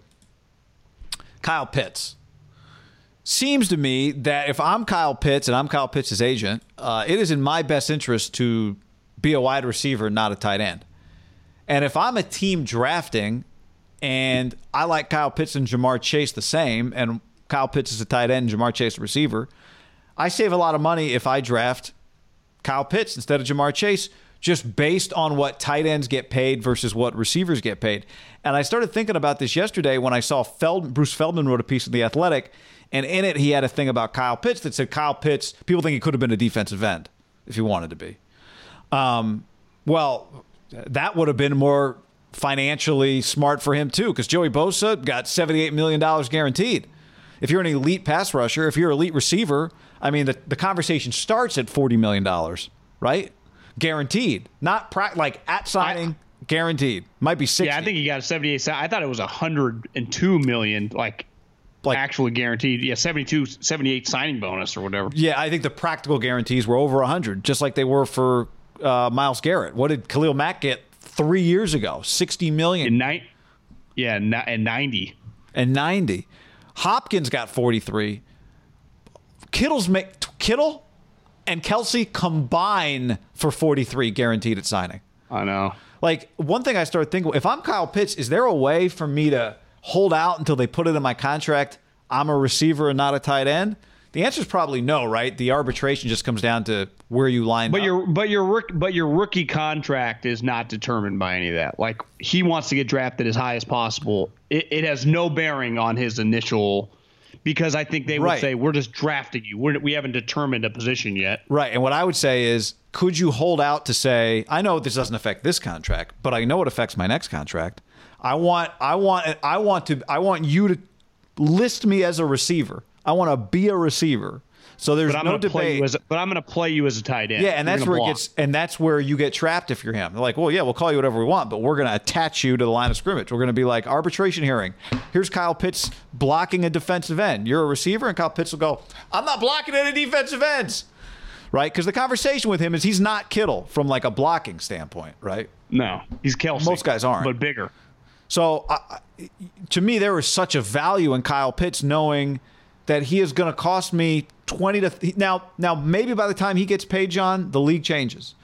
Kyle Pitts. Seems to me that if I'm Kyle Pitts and I'm Kyle Pitts' agent, uh, it is in my best interest to be a wide receiver, not a tight end. And if I'm a team drafting and I like Kyle Pitts and Ja'Marr Chase the same, and Kyle Pitts is a tight end Ja'Marr Chase a receiver, I save a lot of money if I draft Kyle Pitts instead of Ja'Marr Chase, just based on what tight ends get paid versus what receivers get paid. And I started thinking about this yesterday when I saw Feld, Bruce Feldman wrote a piece in The Athletic, and in it he had a thing about Kyle Pitts that said Kyle Pitts, people think he could have been a defensive end if he wanted to be. Um, well, that would have been more financially smart for him too, because Joey Bosa got $78 million guaranteed. If you're an elite pass rusher, if you're an elite receiver, I mean, the, the conversation starts at $40 million, right? Guaranteed. Not pra- like at signing, guaranteed. Might be 60. Yeah, I think he got a 78. sa- I thought it was 102 million, like, Like- actually guaranteed. Yeah, 72, 78 signing bonus or whatever. Yeah, I think the practical guarantees were over 100, just like they were for uh, Myles Garrett. What did Khalil Mack get three years ago? 60 million. And night, yeah, ni- and 90. and 90. Hopkins got 43. Kittle's make Kittle and Kelce combine for 43 guaranteed at signing. I know. Like one thing I started thinking, if I'm Kyle Pitts, is there a way for me to hold out until they put it in my contract? I'm a receiver and not a tight end. The answer is probably no, right? The arbitration just comes down to where you line But up. your but your but your rookie contract is not determined by any of that. Like he wants to get drafted as high as possible. It, it has no bearing on his initial because I think they would Right. say we're just drafting you. We're, we haven't determined a position yet. Right. And what I would say is, could you hold out to say, I know this doesn't affect this contract, but I know it affects my next contract. I want, I want, I want to, I want you to list me as a receiver. I want to be a receiver. So there's no debate. you as a, but I'm going to play you as a tight end. yeah, and You're that's where it gets, and that's where you get trapped if you're him. They're like, well, yeah, we'll call you whatever we want, but we're going to attach you to the line of scrimmage. We're going to be like arbitration hearing. Here's Kyle Pitts blocking a defensive end. You're a receiver, and Kyle Pitts will go, I'm not blocking any defensive ends, right? Because the conversation with him is he's not Kittle from like a blocking standpoint, right? No, he's Kelce. Most guys aren't. but bigger. So I- to me, there was such a value in Kyle Pitts knowing that he is going to cost me twenty to now. Now maybe by the time he gets paid, John, the league changes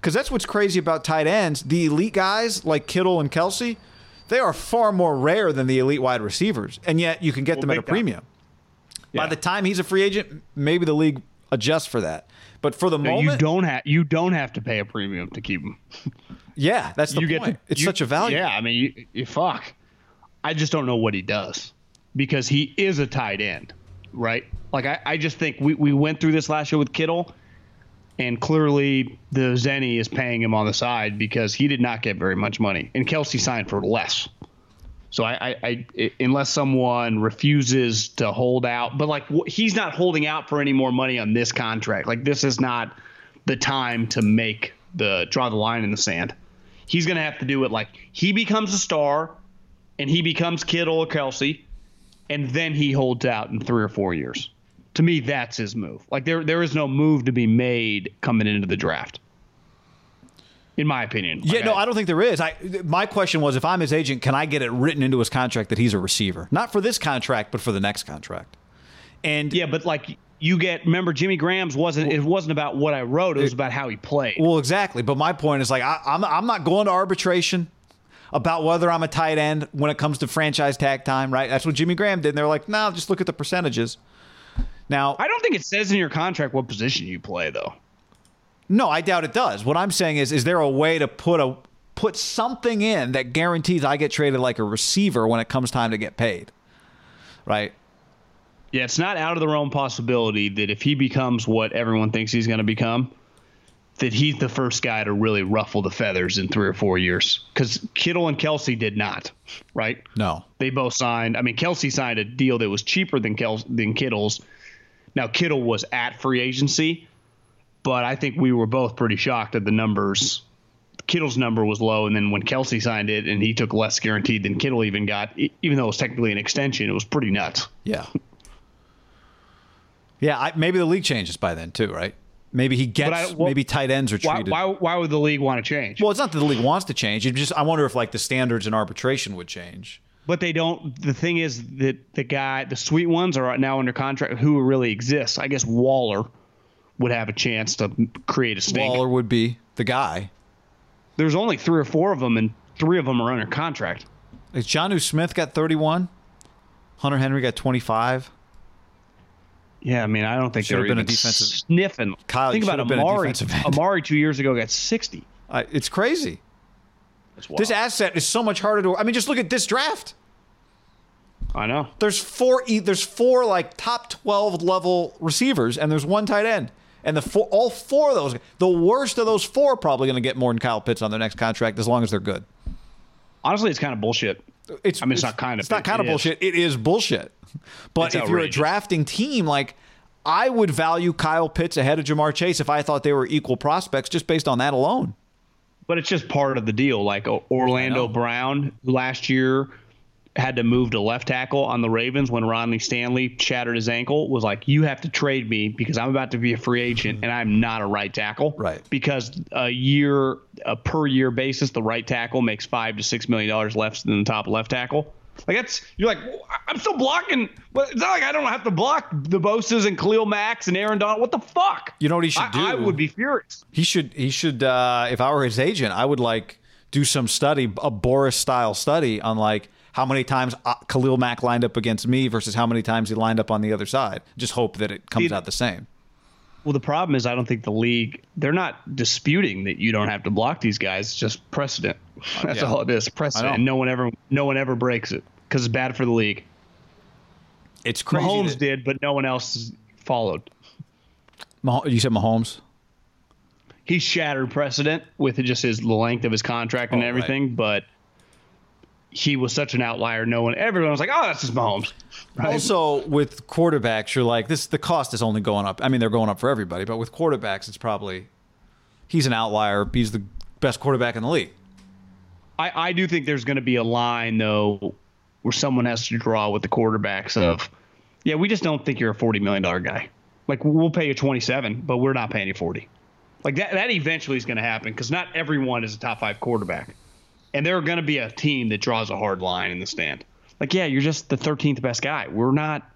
because that's what's crazy about tight ends. The elite guys like Kittle and Kelce, they are far more rare than the elite wide receivers, and yet you can get them at a premium. By the time he's a free agent, maybe the league adjusts for that. But for the No, moment, you don't have you don't have to pay a premium to keep him. yeah, that's the you point. get to, it's you- such a value. Yeah, I mean, you, you fuck. I just don't know what he does because he is a tight end, right? Like I, I just think we, we went through this last year with Kittle, and clearly the Zenny is paying him on the side because he did not get very much money, and Kelce signed for less. So I, I, I unless someone refuses to hold out, but like he's not holding out for any more money on this contract. Like this is not the time to make the draw the line in the sand. He's gonna have to do it like he becomes a star, and he becomes Kittle or Kelce, and then he holds out in three or four years. To me, that's his move. Like there, there is no move to be made coming into the draft. In my opinion. Yeah, Like, no, I don't think there is. I my question was if I'm his agent, can I get it written into his contract that he's a receiver? Not for this contract, but for the next contract. And Yeah, but like you get remember Jimmy Graham's wasn't it wasn't about what I wrote, it was about how he played. well, exactly. But my point is like I, I'm I'm not going to arbitration about whether I'm a tight end when it comes to franchise tag time, right? That's what Jimmy Graham did. And they're like, no, just look at the percentages. Now, I don't think it says in your contract what position you play though. No, I doubt it does. What I'm saying is, is there a way to put a put something in that guarantees I get traded like a receiver when it comes time to get paid? Right? Yeah, it's not out of the realm possibility that if he becomes what everyone thinks he's going to become, that he's the first guy to really ruffle the feathers in three or four years. Because Kittle and Kelce did not, right? No. They both signed. I mean, Kelce signed a deal that was cheaper than Kel- than Kittle's. Now Kittle was at free agency, but I think we were both pretty shocked at the numbers. Kittle's number was low, and then when Kelce signed it, and he took less guaranteed than Kittle even got, even though it was technically an extension, it was pretty nuts. Yeah. Yeah, I, maybe the league changes by then too, right? Maybe he gets. Well, maybe tight ends are Why, treated. why, why would the league want to change? well, it's not that the league wants to change. It just I wonder if like the standards in arbitration would change. But they don't. The thing is that the guy, the sweet ones, are now under contract. Who really exists? I guess Waller would have a chance to create a stink. Waller would be the guy. There's only three or four of them, and three of them are under contract. Is Jonnu Smith got 31? Hunter Henry got 25. Yeah, I mean, I don't think Should have been a defensive- sniffing. Kyle, think about should have been a Amari. Amari two years ago got 60. I, it's crazy. This asset is so much harder to. I mean, just look at this draft. I know. There's four. e- There's four like top 12 level receivers, and there's one tight end. And the four, all four of those, the worst of those four, are probably going to get more than Kyle Pitts on their next contract as long as they're good. Honestly, it's kind of bullshit. It's, I mean, it's not kind of, It's not it- kind of it is. bullshit. It is bullshit. But It's if you're a drafting team, like I would value Kyle Pitts ahead of Ja'Marr Chase if I thought they were equal prospects just based on that alone. But it's just part of the deal. Like Orlando. Brown last year had to move to left tackle on the Ravens when Ronnie Stanley shattered his ankle was like, you have to trade me because I'm about to be a free agent and I'm not a right tackle. Right. Because a year, a per year basis, the right tackle makes five to six million dollars less than the top left tackle. Like that's you're like "Well, I'm still blocking. But it's not like I don't have to block the Boses and Khalil Max and Aaron Donald. What the fuck? You know what he should I, do? I would be furious. He should he should uh, if I were his agent, I would like do some study, a Boris style study on like how many times uh, Khalil Mack lined up against me versus how many times he lined up on the other side. Just hope that it comes out the same. Well, the problem is I don't think the league they're not disputing that you don't have to block these guys. It's just precedent. That's Yeah. all it is. Precedent. And no one ever no one ever breaks it because it's bad for the league. It's crazy. Mahomes that- did, but no one else followed. You said Mahomes. He shattered precedent with just his the length of his contract and Oh, right. everything, but he was such an outlier. No one, everyone was like, "Oh, that's just Mahomes." Right? Also, with quarterbacks, you're like this. The cost is only going up. I mean, they're going up for everybody, but with quarterbacks, it's probably he's an outlier. He's the best quarterback in the league. I, I do think there's going to be a line though where someone has to draw with the quarterbacks of, yeah, we just don't think you're a forty million dollar guy. Like we'll pay you twenty seven, but we're not paying you forty. Like that that eventually is going to happen because not everyone is a top five quarterback, and there are going to be a team that draws a hard line in the stand. Like yeah, you're just the thirteenth best guy. We're not.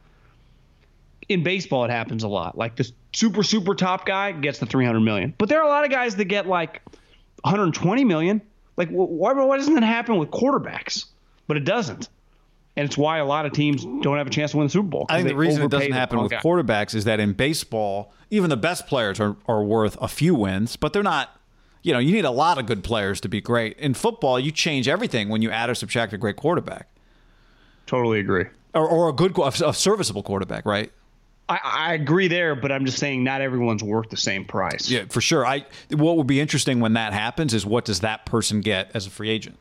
In baseball, it happens a lot. Like the super super top guy gets the three hundred million, but there are a lot of guys that get like 120 million. Like, why, why doesn't that happen with quarterbacks? But it doesn't. And it's why a lot of teams don't have a chance to win the Super Bowl. I think the reason it doesn't happen with guy. quarterbacks is that in baseball, even the best players are, are worth a few wins, but they're not. You know, you need a lot of good players to be great. In football, you change everything when you add or subtract a great quarterback Totally agree. or, or a good, a serviceable quarterback, right? I, I agree there, but I'm just saying not everyone's worth the same price. Yeah, for sure. I what would be interesting when that happens is what does that person get as a free agent?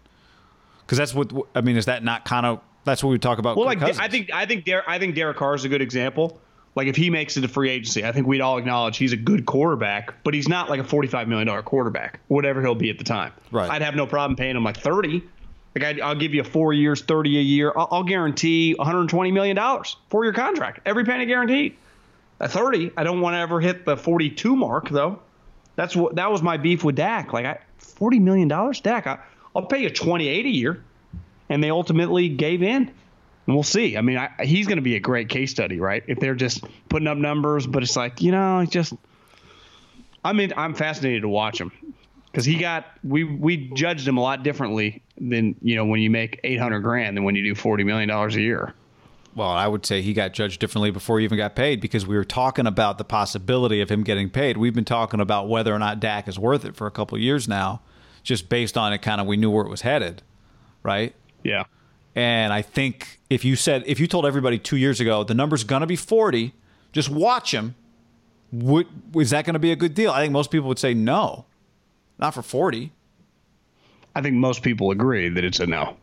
Because that's what I mean. Is that not kind of that's what we talk about? Well, Kirk like Cousins. I think I think Der- I think Derek Carr is a good example. Like if he makes it a free agency, I think we'd all acknowledge he's a good quarterback, but he's not like a forty-five million dollar quarterback, whatever he'll be at the time. Right. I'd have no problem paying him like thirty. Like I'd, I'll give you four years, thirty a year. I'll, I'll guarantee one hundred twenty million dollars for your contract, every penny guaranteed. At thirty, I don't want to ever hit the forty-two mark though. That's what that was my beef with Dak. Like I, forty million dollars, Dak. I, I'll pay you twenty-eight a year and they ultimately gave in. And we'll see. I mean, I, he's going to be a great case study, right? If they're just putting up numbers, but it's like, you know, it's just. I mean, I'm fascinated to watch him because he got we we judged him a lot differently than you know when you make 800 grand than when you do 40 million dollars a year. Well, I would say he got judged differently before he even got paid because we were talking about the possibility of him getting paid. We've been talking about whether or not Dak is worth it for a couple of years now, just based on it. Kind of, we knew where it was headed, right? Yeah. And I think if you said if you told everybody two years ago the number's gonna be forty, just watch him, Would, is that going to be a good deal? I think most people would say no, not for 40. I think most people agree that it's a no.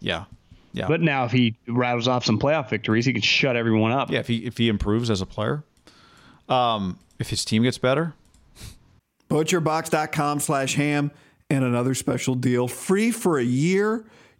Yeah. Yeah. But now, if he rattles off some playoff victories, he can shut everyone up. yeah, if he if he improves as a player, um, if his team gets better, Butcherbox.com slash ham and another special deal. Free for a year.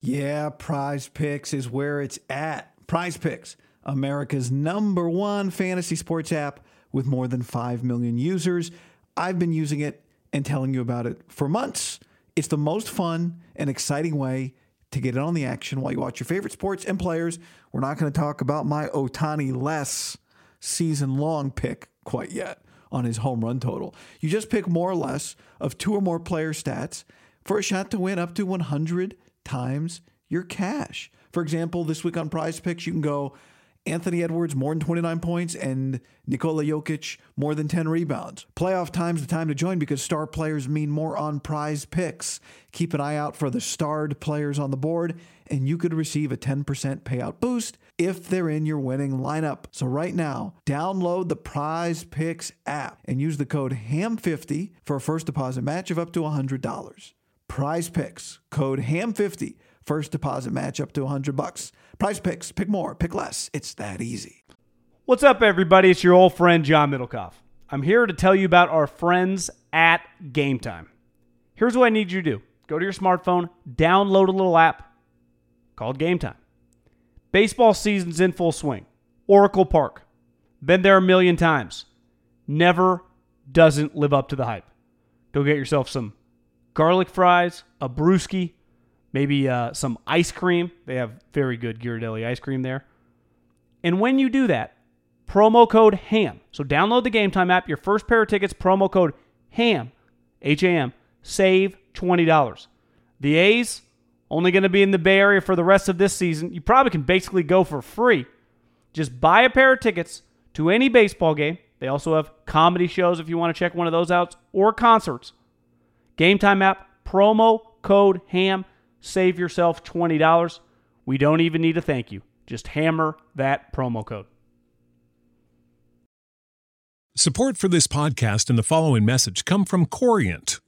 Yeah, Prize Picks is where it's at. Prize Picks, America's number one fantasy sports app with more than 5 million users. I've been using it and telling you about it for months. It's the most fun and exciting way to get in on the action while you watch your favorite sports and players. We're not going to talk about my Ohtani less season long pick quite yet on his home run total. You just pick more or less of two or more player stats for a shot to win up to 100 times your cash. For example, this week on Prize Picks, you can go Anthony Edwards more than 29 points and Nikola Jokic more than 10 rebounds. Playoff time's the time to join because star players mean more on prize picks. Keep an eye out for the starred players on the board and you could receive a 10% payout boost if they're in your winning lineup. So right now, download the Prize Picks app and use the code HAM50 for a first deposit match of up to $100. Prize Picks, code HAM50 First deposit match up to 100 bucks. Prize picks, pick more, pick less. It's that easy. What's up, everybody? It's your old friend John Middlekauff. I'm here to tell you about our friends at Game Time. Here's what I need you to do go to your smartphone, download a little app called Game Time. Baseball season's in full swing. Oracle Park. Been there a million times. Never doesn't live up to the hype. Go get yourself some garlic fries, a brewski, maybe uh, some ice cream. They have very good Ghirardelli ice cream there. And when you do that, promo code HAM. So download the Game Time app. Your first pair of tickets, promo code HAM, H A M, save $20. The A's, only going to be in the Bay Area for the rest of this season. You probably can basically go for free. Just buy a pair of tickets to any baseball game. They also have comedy shows if you want to check one of those out, or concerts. Game Time app, promo code HAM save yourself $20. We don't even need a thank you. Just hammer that promo code. Support for this podcast and the following message come from Corient.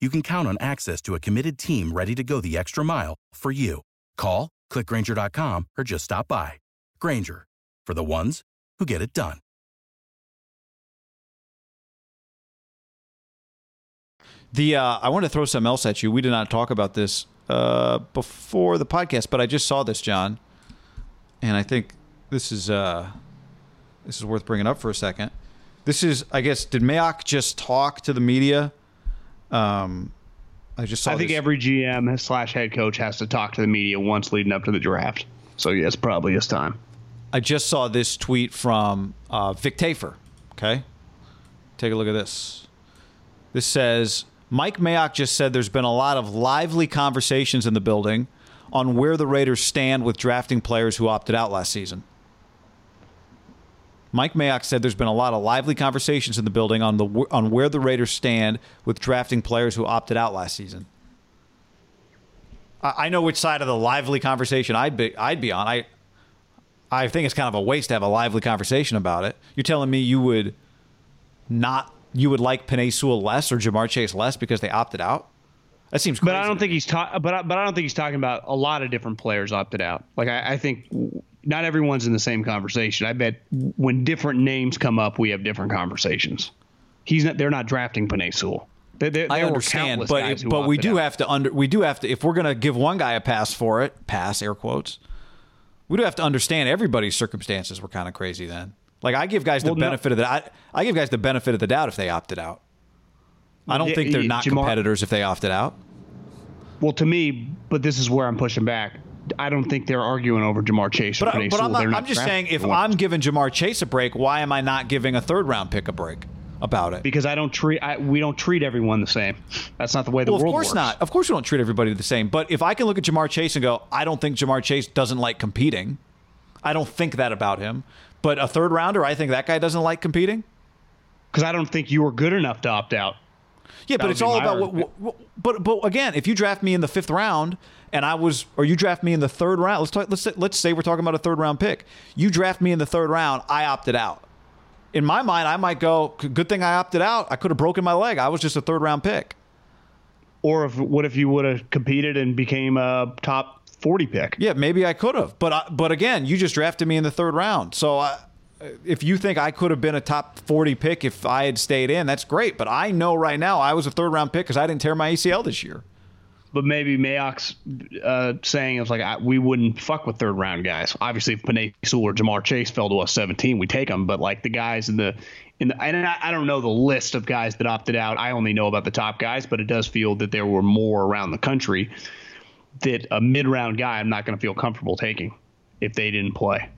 you can count on access to a committed team ready to go the extra mile for you. Call, clickgrainger.com, or just stop by. Grainger, for the ones who get it done. The uh, I want to throw something else at you. We did not talk about this uh, before the podcast, but I just saw this, John, and I think this is uh, this is worth bringing up for a second. This is, I guess, did Mayock just talk to the media? Um, I just saw. I think this- every GM slash head coach has to talk to the media once leading up to the draft. So yes, probably his time. I just saw this tweet from uh, Vic Tafur. Okay, take a look at this. This says Mike Mayock just said there's been a lot of lively conversations in the building on where the Raiders stand with drafting players who opted out last season. Mike Mayock said there's been a lot of lively conversations in the building on the on where the Raiders stand with drafting players who opted out last season. I I know which side of the lively conversation I'd be I'd be on. I I think it's kind of a waste to have a lively conversation about it. You're telling me you would not you would like Penei Sewell less or Ja'Marr Chase less because they opted out? That seems crazy. But I don't think he's talking. But I, but I don't think he's talking about a lot of different players opted out. Like I, I think not everyone's in the same conversation. I bet when different names come up, we have different conversations. He's not. They're not drafting Penei Sewell. There, there, I understand, but but we do out. have to under we do have to if we're gonna give one guy a pass for it, pass air quotes. We do have to understand everybody's circumstances were kind of crazy then. Like I give guys the Well, no- benefit of the I, I give guys the benefit of the doubt if they opted out. I don't Yeah, think they're not Ja'Marr- competitors if they opted out. Well, to me, but this is where I'm pushing back. I don't think they're arguing over Ja'Marr Chase or But, but I'm, Sewell. not, I'm just saying if. I'm giving Ja'Marr Chase a break, why am I not giving a third round pick a break about it? because I don't treat I, we don't treat everyone the same. That's not the way the well, of world course works. not. Of course, we don't treat everybody the same. But if I can look at Ja'Marr Chase and go, I don't think Ja'Marr Chase doesn't like competing. I don't think that about him. But a third rounder, I think that guy doesn't like competing. Because I don't think you were good enough to opt out. Yeah, That but it's all about what, what, what- But but again, if you draft me in the fifth round and I was, or you draft me in the third round, let's talk, let's say, let's say we're talking about a third round pick. You draft me in the third round, I opted out. In my mind, I might go, good thing I opted out. I could have broken my leg. I was just a third round pick. Or if what if you would have competed and became a top 40 pick? Yeah, maybe I could have, but I, but again, you just drafted me in the third round. So I, if you think I could have been a top forty pick if I had stayed in, that's great. But I know right now I was a third round pick because I didn't tear my ACL this year. But maybe Mayock's uh, saying was like I, we wouldn't fuck with third round guys. Obviously, if Penei Sewell or Ja'Marr Chase fell to us 17, we take them. But like the guys in the in the and I, I don't know the list of guys that opted out. I only know about the top guys, but it does feel that there were more around the country that a mid round guy I'm not going to feel comfortable taking if they didn't play.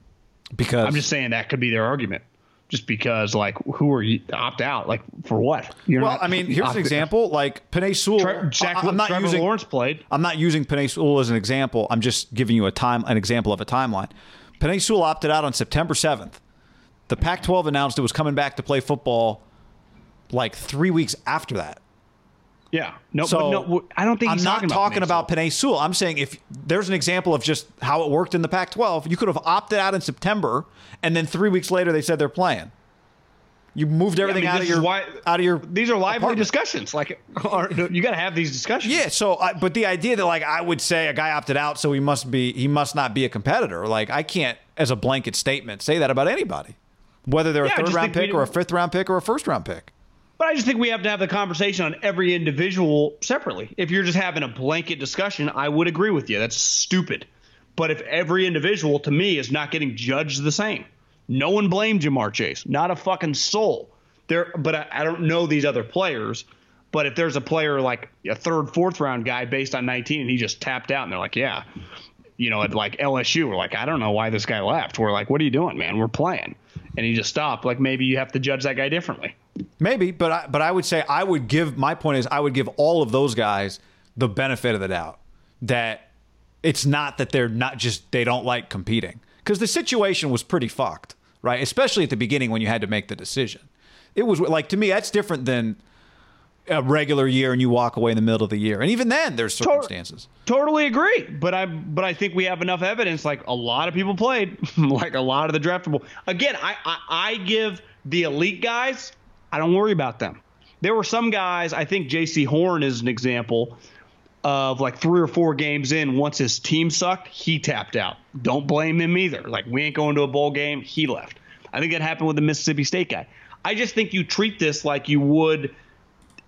Because I'm just saying that could be their argument. Just because, like, who are you opt out? Like, for what? You're well, I mean, here's an example. Like Penei Sewell, Jack, I, am not Trevor using Lawrence played. I'm not using Penei Sewell as an example. I'm just giving you a time an example of a timeline. Penei Sewell opted out on September 7th. The Pac-12 announced it was coming back to play football like three weeks after that. Yeah. No, So no, I don't think I'm he's not talking about talking Penei about Penei Sewell. I'm saying if there's an example of just how it worked in the Pac-12, you could have opted out in September, and then three weeks later they said they're playing. You moved Yeah, I everything mean, out of your why- out of your. These are lively apartment. discussions. Like, you got to have these discussions. Yeah, so I, but the idea that like I would say a guy opted out, so he must be he must not be a competitor. Like I can't, as a blanket statement, say that about anybody, whether they're Yeah, a third round pick or a fifth round pick or a first round pick. But I just think we have to have the conversation on every individual separately. If you're just having a blanket discussion, I would agree with you. That's stupid. But if every individual to me is not getting judged the same, no one blamed Ja'Marr Chase, not a fucking soul. There, but I, I don't know these other players. But if there's a player like a third, fourth round guy based on 19 and he just tapped out and they're like, yeah, you know, at like LSU, we're like, I don't know why this guy left. We're like, what are you doing, man? We're playing. And he just stopped. Like maybe you have to judge that guy differently. Maybe, but I, but I would say I would give my point is I would give all of those guys the benefit of the doubt that it's not that they're not just they don't like competing because the situation was pretty fucked, right? Especially at the beginning when you had to make the decision. It was like to me that's different than a regular year and you walk away in the middle of the year. And even then there's circumstances. Totally agree, but I but I think we have enough evidence. Like a lot of people played, like a lot of the draftable. Again, I, I I give the elite guys. I don't worry about them. There were some guys. I think Jaycee Horn is an example of like three or four games in. Once his team sucked, he tapped out. Don't blame him either. Like we ain't going to a bowl game. He left. I think that happened with the Mississippi State guy. I just think you treat this like you would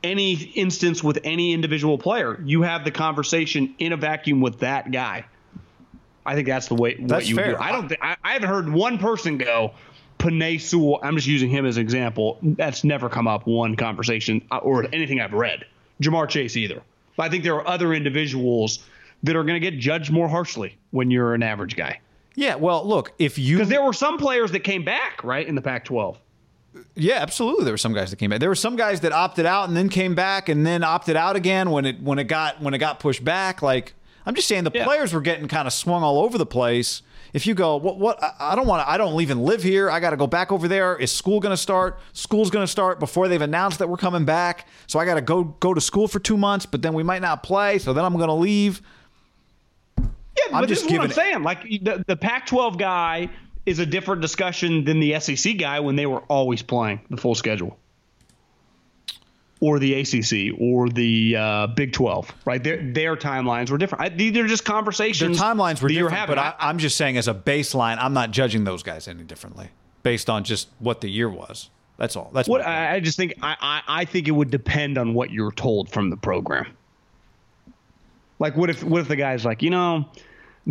any instance with any individual player. You have the conversation in a vacuum with that guy. I think that's the way that's what you fair. do. I don't. Th- I, I haven't heard one person go. Penei Sewell. I'm just using him as an example. That's never come up one conversation uh, or anything I've read. Ja'Marr Chase either. But I think there are other individuals that are going to get judged more harshly when you're an average guy. Yeah, well, look, if you because there were some players that came back right in the Pac-12. Yeah, absolutely. There were some guys that came back. There were some guys that opted out and then came back and then opted out again when it when it got when it got pushed back. Like I'm just saying, the Yeah. players were getting kind of swung all over the place. If you go, what? What? I- don't want to. I don't even live here. I got to go back over there. Is school going to start? School's going to start before they've announced that we're coming back. So I got to go go to school for two months, but then we might not play. So then I'm going to leave. Yeah, I'm but just this is what I'm it- saying. Like the, the Pac-12 guy is a different discussion than the SEC guy when they were always playing the full schedule, or the ACC or the uh, Big 12. Right, their their timelines were different. I, these are just conversations. Their timelines were different, having. but I, I'm just saying, as a baseline, I'm not judging those guys any differently based on just what the year was. That's all. That's What. I, I just think I, I I think it would depend on what you're told from the program. Like what if what if the guy's like, you know,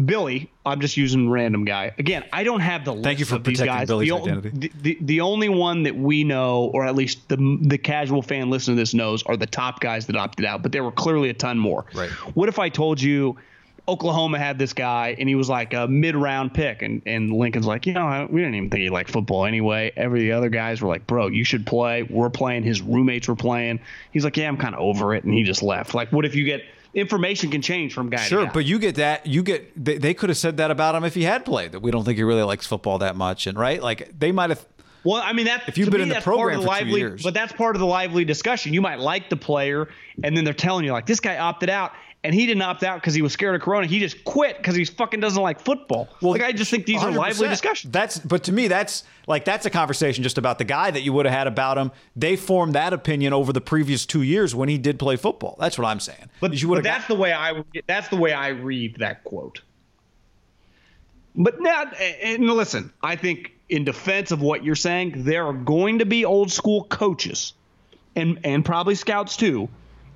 Billy, I'm just using random guy. Again, I don't have the list Thank you for of these protecting guys. Billy's the, identity. The, the, the only one that we know, or at least the the casual fan listening to this knows, are the top guys that opted out. But there were clearly a ton more. Right. What if I told you Oklahoma had this guy and he was like a mid round pick, and, and Lincoln's like, you know, we didn't even think he liked football anyway. Every the other guys were like, bro, you should play. We're playing. His roommates were playing. He's like, yeah, I'm kind of over it, and he just left. Like, what if you get information can change from guy to Sure, but you get that. You get they, they could have said that about him if he had played. That we don't think he really likes football that much, and right, like they might have. Well, I mean that If you've been me, in the program the for two lively, years. but that's part of the lively discussion. You might like the player, and then they're telling you like this guy opted out, and he didn't opt out because he was scared of Corona. He just quit because he fucking doesn't like football. like I just think these are lively discussions. That's but to me that's like that's a conversation just about the guy that you would have had about him. They formed that opinion over the previous two years when he did play football. That's what I'm saying. But, you would but that's the way I that's the way I read that quote. But now, and listen, I think in defense of what you're saying, there are going to be old school coaches, and and probably scouts too,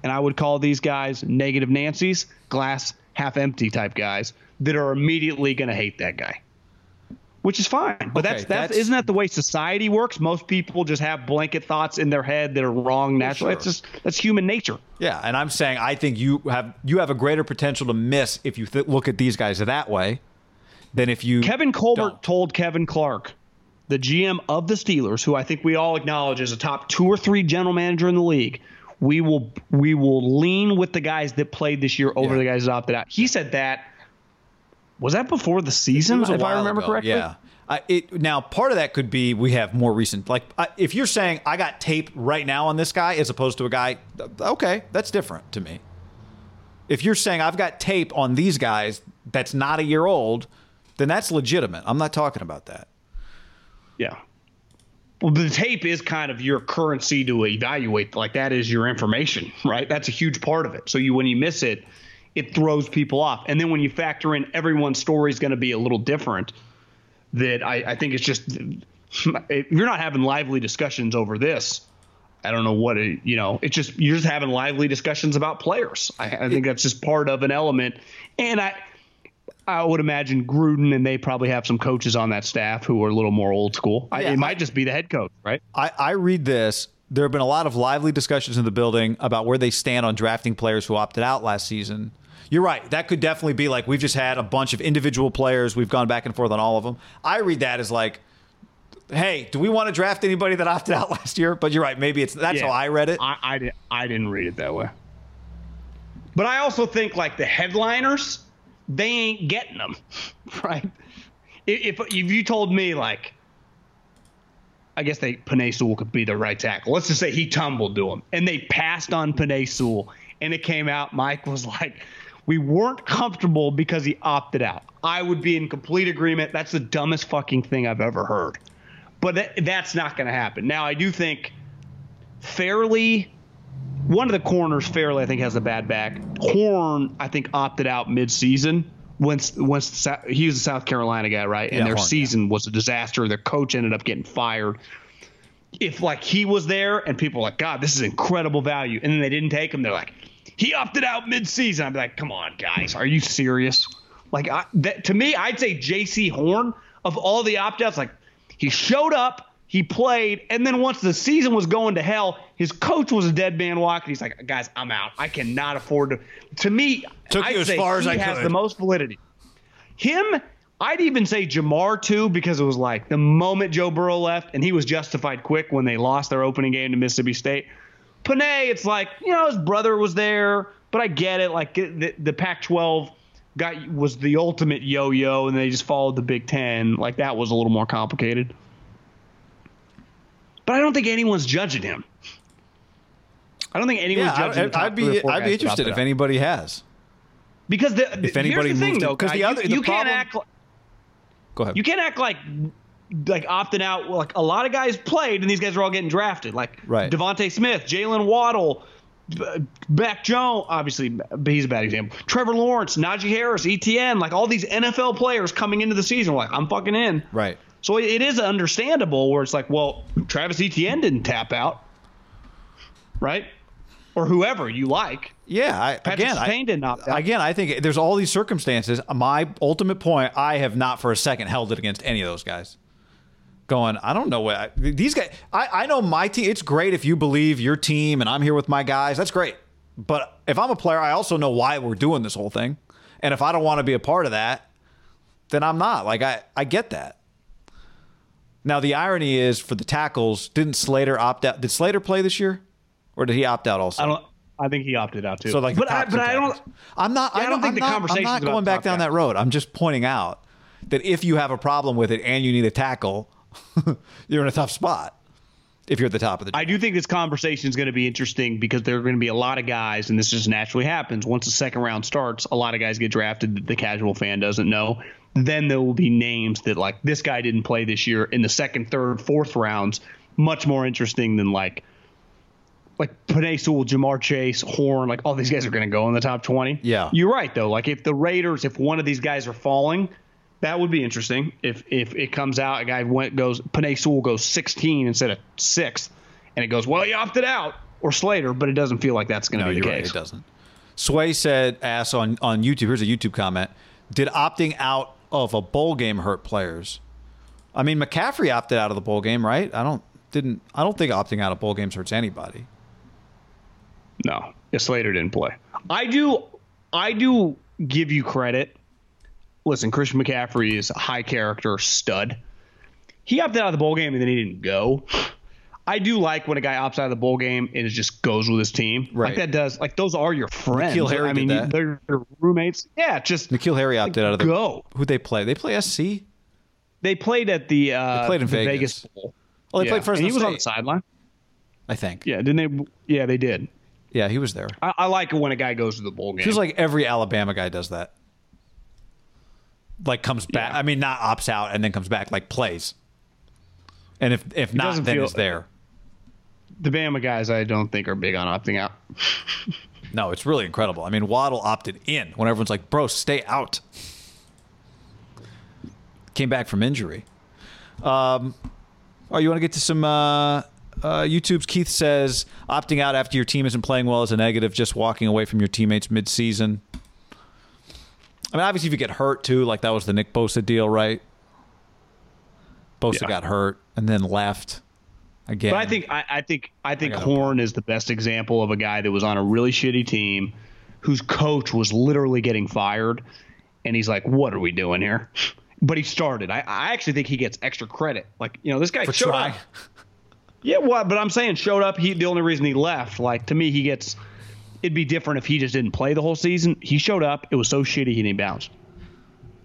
and I would call these guys negative Nancy's, glass half empty type guys that are immediately going to hate that guy. Which is fine, but Okay, that's, that's that's- isn't that the way society works? Most people just have blanket thoughts in their head that are wrong naturally. sure. It's just that's human nature. Yeah, and I'm saying I think you have you have a greater potential to miss if you th- look at these guys that way than if you Kevin Colbert don't. told Kevin Clark, the GM of the Steelers, who I think we all acknowledge is a top two or three general manager in the league, we will we will lean with the guys that played this year over Yeah. the guys that opted out. He said that. Was that before the season? It was a if I remember ago, correctly. Yeah. I, it, now, part of that could be we have more recent. Like, I, if you're saying I got tape right now on this guy as opposed to a guy, okay, that's different to me. If you're saying I've got tape on these guys that's not a year old, then that's legitimate. I'm not talking about that. Yeah. Well, the tape is kind of your currency to evaluate. Like that is your information, right? That's a huge part of it. So you, when you miss it, it throws people off. And then when you factor in everyone's story is going to be a little different, that I, I think it's just if you're not having lively discussions over this. I don't know what it, you know. It's just you're just having lively discussions about players. I, I think that's just part of an element. And I, I would imagine Gruden and they probably have some coaches on that staff who are a little more old school. I, it I- might just be the head coach, right? I, I read this. There have been a lot of lively discussions in the building about where they stand on drafting players who opted out last season. You're right. That could definitely be like we've just had a bunch of individual players. We've gone back and forth on all of them. I read that as like, hey, do we want to draft anybody that opted out last year? But you're right. Maybe it's that's Yeah. how I read it. I, I, I didn't read it that way. But I also think like the headliners, they ain't getting them, right? If, if you told me like, I guess they Penei Sewell could be the right tackle. Let's just say he tumbled to him, and they passed on Penei Sewell, and it came out. Mike was like, "We weren't comfortable because he opted out." I would be in complete agreement. That's the dumbest fucking thing I've ever heard. But that, that's not going to happen. Now I do think fairly one of the corners fairly I think has a bad back. Horn I think opted out mid-season once once he was a South Carolina guy, right? And Yeah, their Horn, season was a disaster. Their coach ended up getting fired. If like he was there and people were like, God, this is incredible value, and then they didn't take him, they're like, he opted out mid-season. I'd be like, come on, guys, are you serious? Like I, that, to me, I'd say Jaycee Horn of all the opt-outs, like he showed up, he played, and then once the season was going to hell, his coach was a dead man walking. He's like, guys, I'm out. I cannot afford to. To me, Took I'd you as far as I has could. the most validity. Him, I'd even say Ja'Marr too, because it was like the moment Joe Burrow left, and he was justified quick when they lost their opening game to Mississippi State. Penei, it's like you know his brother was there, but I get it. Like the, the Pac-12 got was the ultimate yo-yo, and they just followed the Big Ten. Like that was a little more complicated. But I don't think anyone's judging him. I don't think anyone's yeah, judging. I, I'd be I'd be interested if anybody has. Because the, If anybody here's the thing, though, 'cause the other- you, the you can't problem- act like Go ahead. you can't act like like opting out. Like a lot of guys played, and these guys are all getting drafted. Like Right. DeVonta Smith, Jaylen Waddle, Mac Jones. Obviously, he's a bad example. Trevor Lawrence, Najee Harris, Etienne. Like all these NFL players coming into the season, like I'm fucking in. right. So it is understandable where it's like, well, Travis Etienne didn't tap out, right? Or whoever you like. Yeah, I, Patrick again, I, didn't opt again, I think there's all these circumstances. My ultimate point, I have not for a second held it against any of those guys. Going, I don't know what I, these guys. I, I know my team. It's great if you believe your team, and I'm here with my guys. That's great. But if I'm a player, I also know why we're doing this whole thing. And if I don't want to be a part of that, then I'm not. Like I, I get that. Now the irony is for the tackles, didn't Slater opt out? Did Slater play this year, or did he opt out also? I don't. I think he opted out too. So like, but I, but I don't. I'm not. Yeah, I I don't don't think I'm the not, conversation's I'm not going back down that road. I'm just pointing out that if you have a problem with it and you need a tackle, you're in a tough spot. If you're at the top of the, I do think this conversation is going to be interesting because there are going to be a lot of guys, and this just naturally happens. Once the second round starts, a lot of guys get drafted that the casual fan doesn't know. Then there will be names that like this guy didn't play this year in the second, third, fourth rounds. Much more interesting than like like Penei Sewell, Ja'Marr Chase, Horn, like all these guys are going to go in the top twenty. Yeah. you're right though. Like if the Raiders, if one of these guys are falling, that would be interesting. If if it comes out a guy went goes Penei Sewell goes 16 instead of sixth, and it goes well he opted out or Slater, but it doesn't feel like that's going to no, be the you're right. case. It doesn't. Sway said, "Ask on on YouTube." Here's a YouTube comment: Did opting out of a bowl game hurt players? I mean, McCaffrey opted out of the bowl game, right? I don't didn't. I don't think opting out of bowl games hurts anybody. No, yeah, Slater didn't play. I do, I do give you credit. Listen, Christian McCaffrey is a high character stud. He opted out of the bowl game and then he didn't go. I do like when a guy opts out of the bowl game and it just goes with his team. Right. Like that does. Like those are your friends. N'Keal Harry I did mean, that. they're your roommates. Yeah, just N'Keal Harry opted out of the go. Who'd they play? They play SC. They played at the uh, They played in the Vegas. Bowl. Oh, they Yeah. played Fresno and he was on the sideline. I think. Yeah, didn't they? Yeah, they did. Yeah, he was there. I, I like it when a guy goes to the bowl game. Feels like every Alabama guy does that. Like comes back. Yeah. I mean, not opts out and then comes back. Like plays. And if if not, then feel- it's there. The Bama guys, I don't think are big on opting out. No, it's really incredible. I mean, Waddle opted in when everyone's like, "Bro, stay out." Came back from injury. Um, oh, you want to get to some uh, uh, YouTube's? Keith says opting out after your team isn't playing well is a negative. Just walking away from your teammates mid-season. I mean, obviously, if you get hurt too, like that was the Nick Bosa deal, right? Bosa Yeah. got hurt and then left again. But I think I, I think I think got no Horn is the best example of a guy that was on a really shitty team, whose coach was literally getting fired, and he's like, "What are we doing here?" But he started. I, I actually think he gets extra credit. Like you know, this guy for showed trying. up. Yeah, well, but I'm saying showed up. He the only reason he left. Like to me, he gets. It'd be different if he just didn't play the whole season. He showed up. It was so shitty he didn't bounce.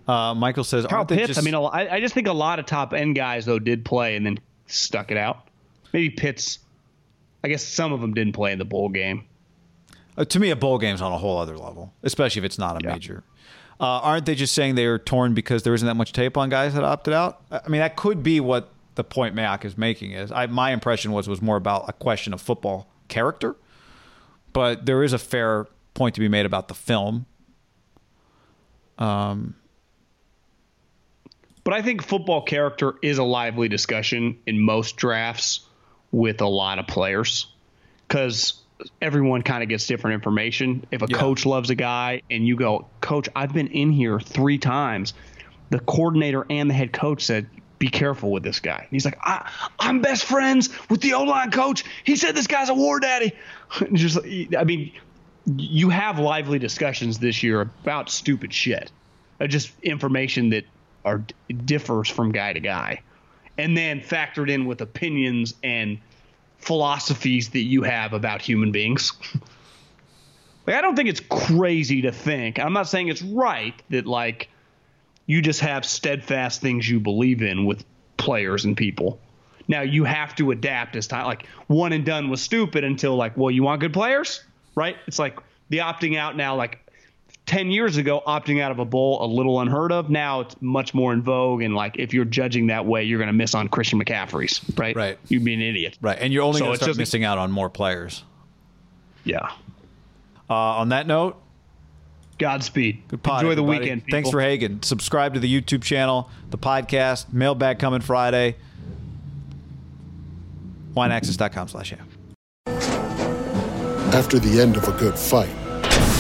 Uh, Michael says, Kyle Pitts. just- I mean, I, I just think a lot of top end guys though did play and then stuck it out. Maybe Pitts. I guess some of them didn't play in the bowl game. Uh, to me, a bowl game's on a whole other level, especially if it's not a Yeah. major. Uh, aren't they just saying they are torn because there isn't that much tape on guys that opted out? I mean, that could be what the point Mayock is making is. I, my impression was was more about a question of football character, but there is a fair point to be made about the film. Um, But I think football character is a lively discussion in most drafts with a lot of players because everyone kind of gets different information. If a Yeah. coach loves a guy and you go, Coach, I've been in here three times, the coordinator and the head coach said, be careful with this guy. And he's like, I, I'm best friends with the O line coach. He said this guy's a war daddy. Just, I mean, you have lively discussions this year about stupid shit, uh, just information that are differs from guy to guy, and then factored in with opinions and philosophies that you have about human beings. like, I don't think it's crazy to think. I'm not saying it's right that like you just have steadfast things you believe in with players and people. Now you have to adapt as time. Like one and done was stupid until like, well, you want good players, right? It's like the opting out now. Like ten years ago, opting out of a bowl a little unheard of. Now it's much more in vogue, and like if you're judging that way, you're going to miss on Christian McCaffrey's, right? Right. You'd be an idiot, right, and you're only So going to start just- missing out on more players. Yeah. Uh, on that note, Godspeed. Good pod, Enjoy the everybody. weekend. Thanks for Hagen. Subscribe to the YouTube channel, the podcast, mailbag coming Friday. WineAccess.com slash yeah. After the end of a good fight,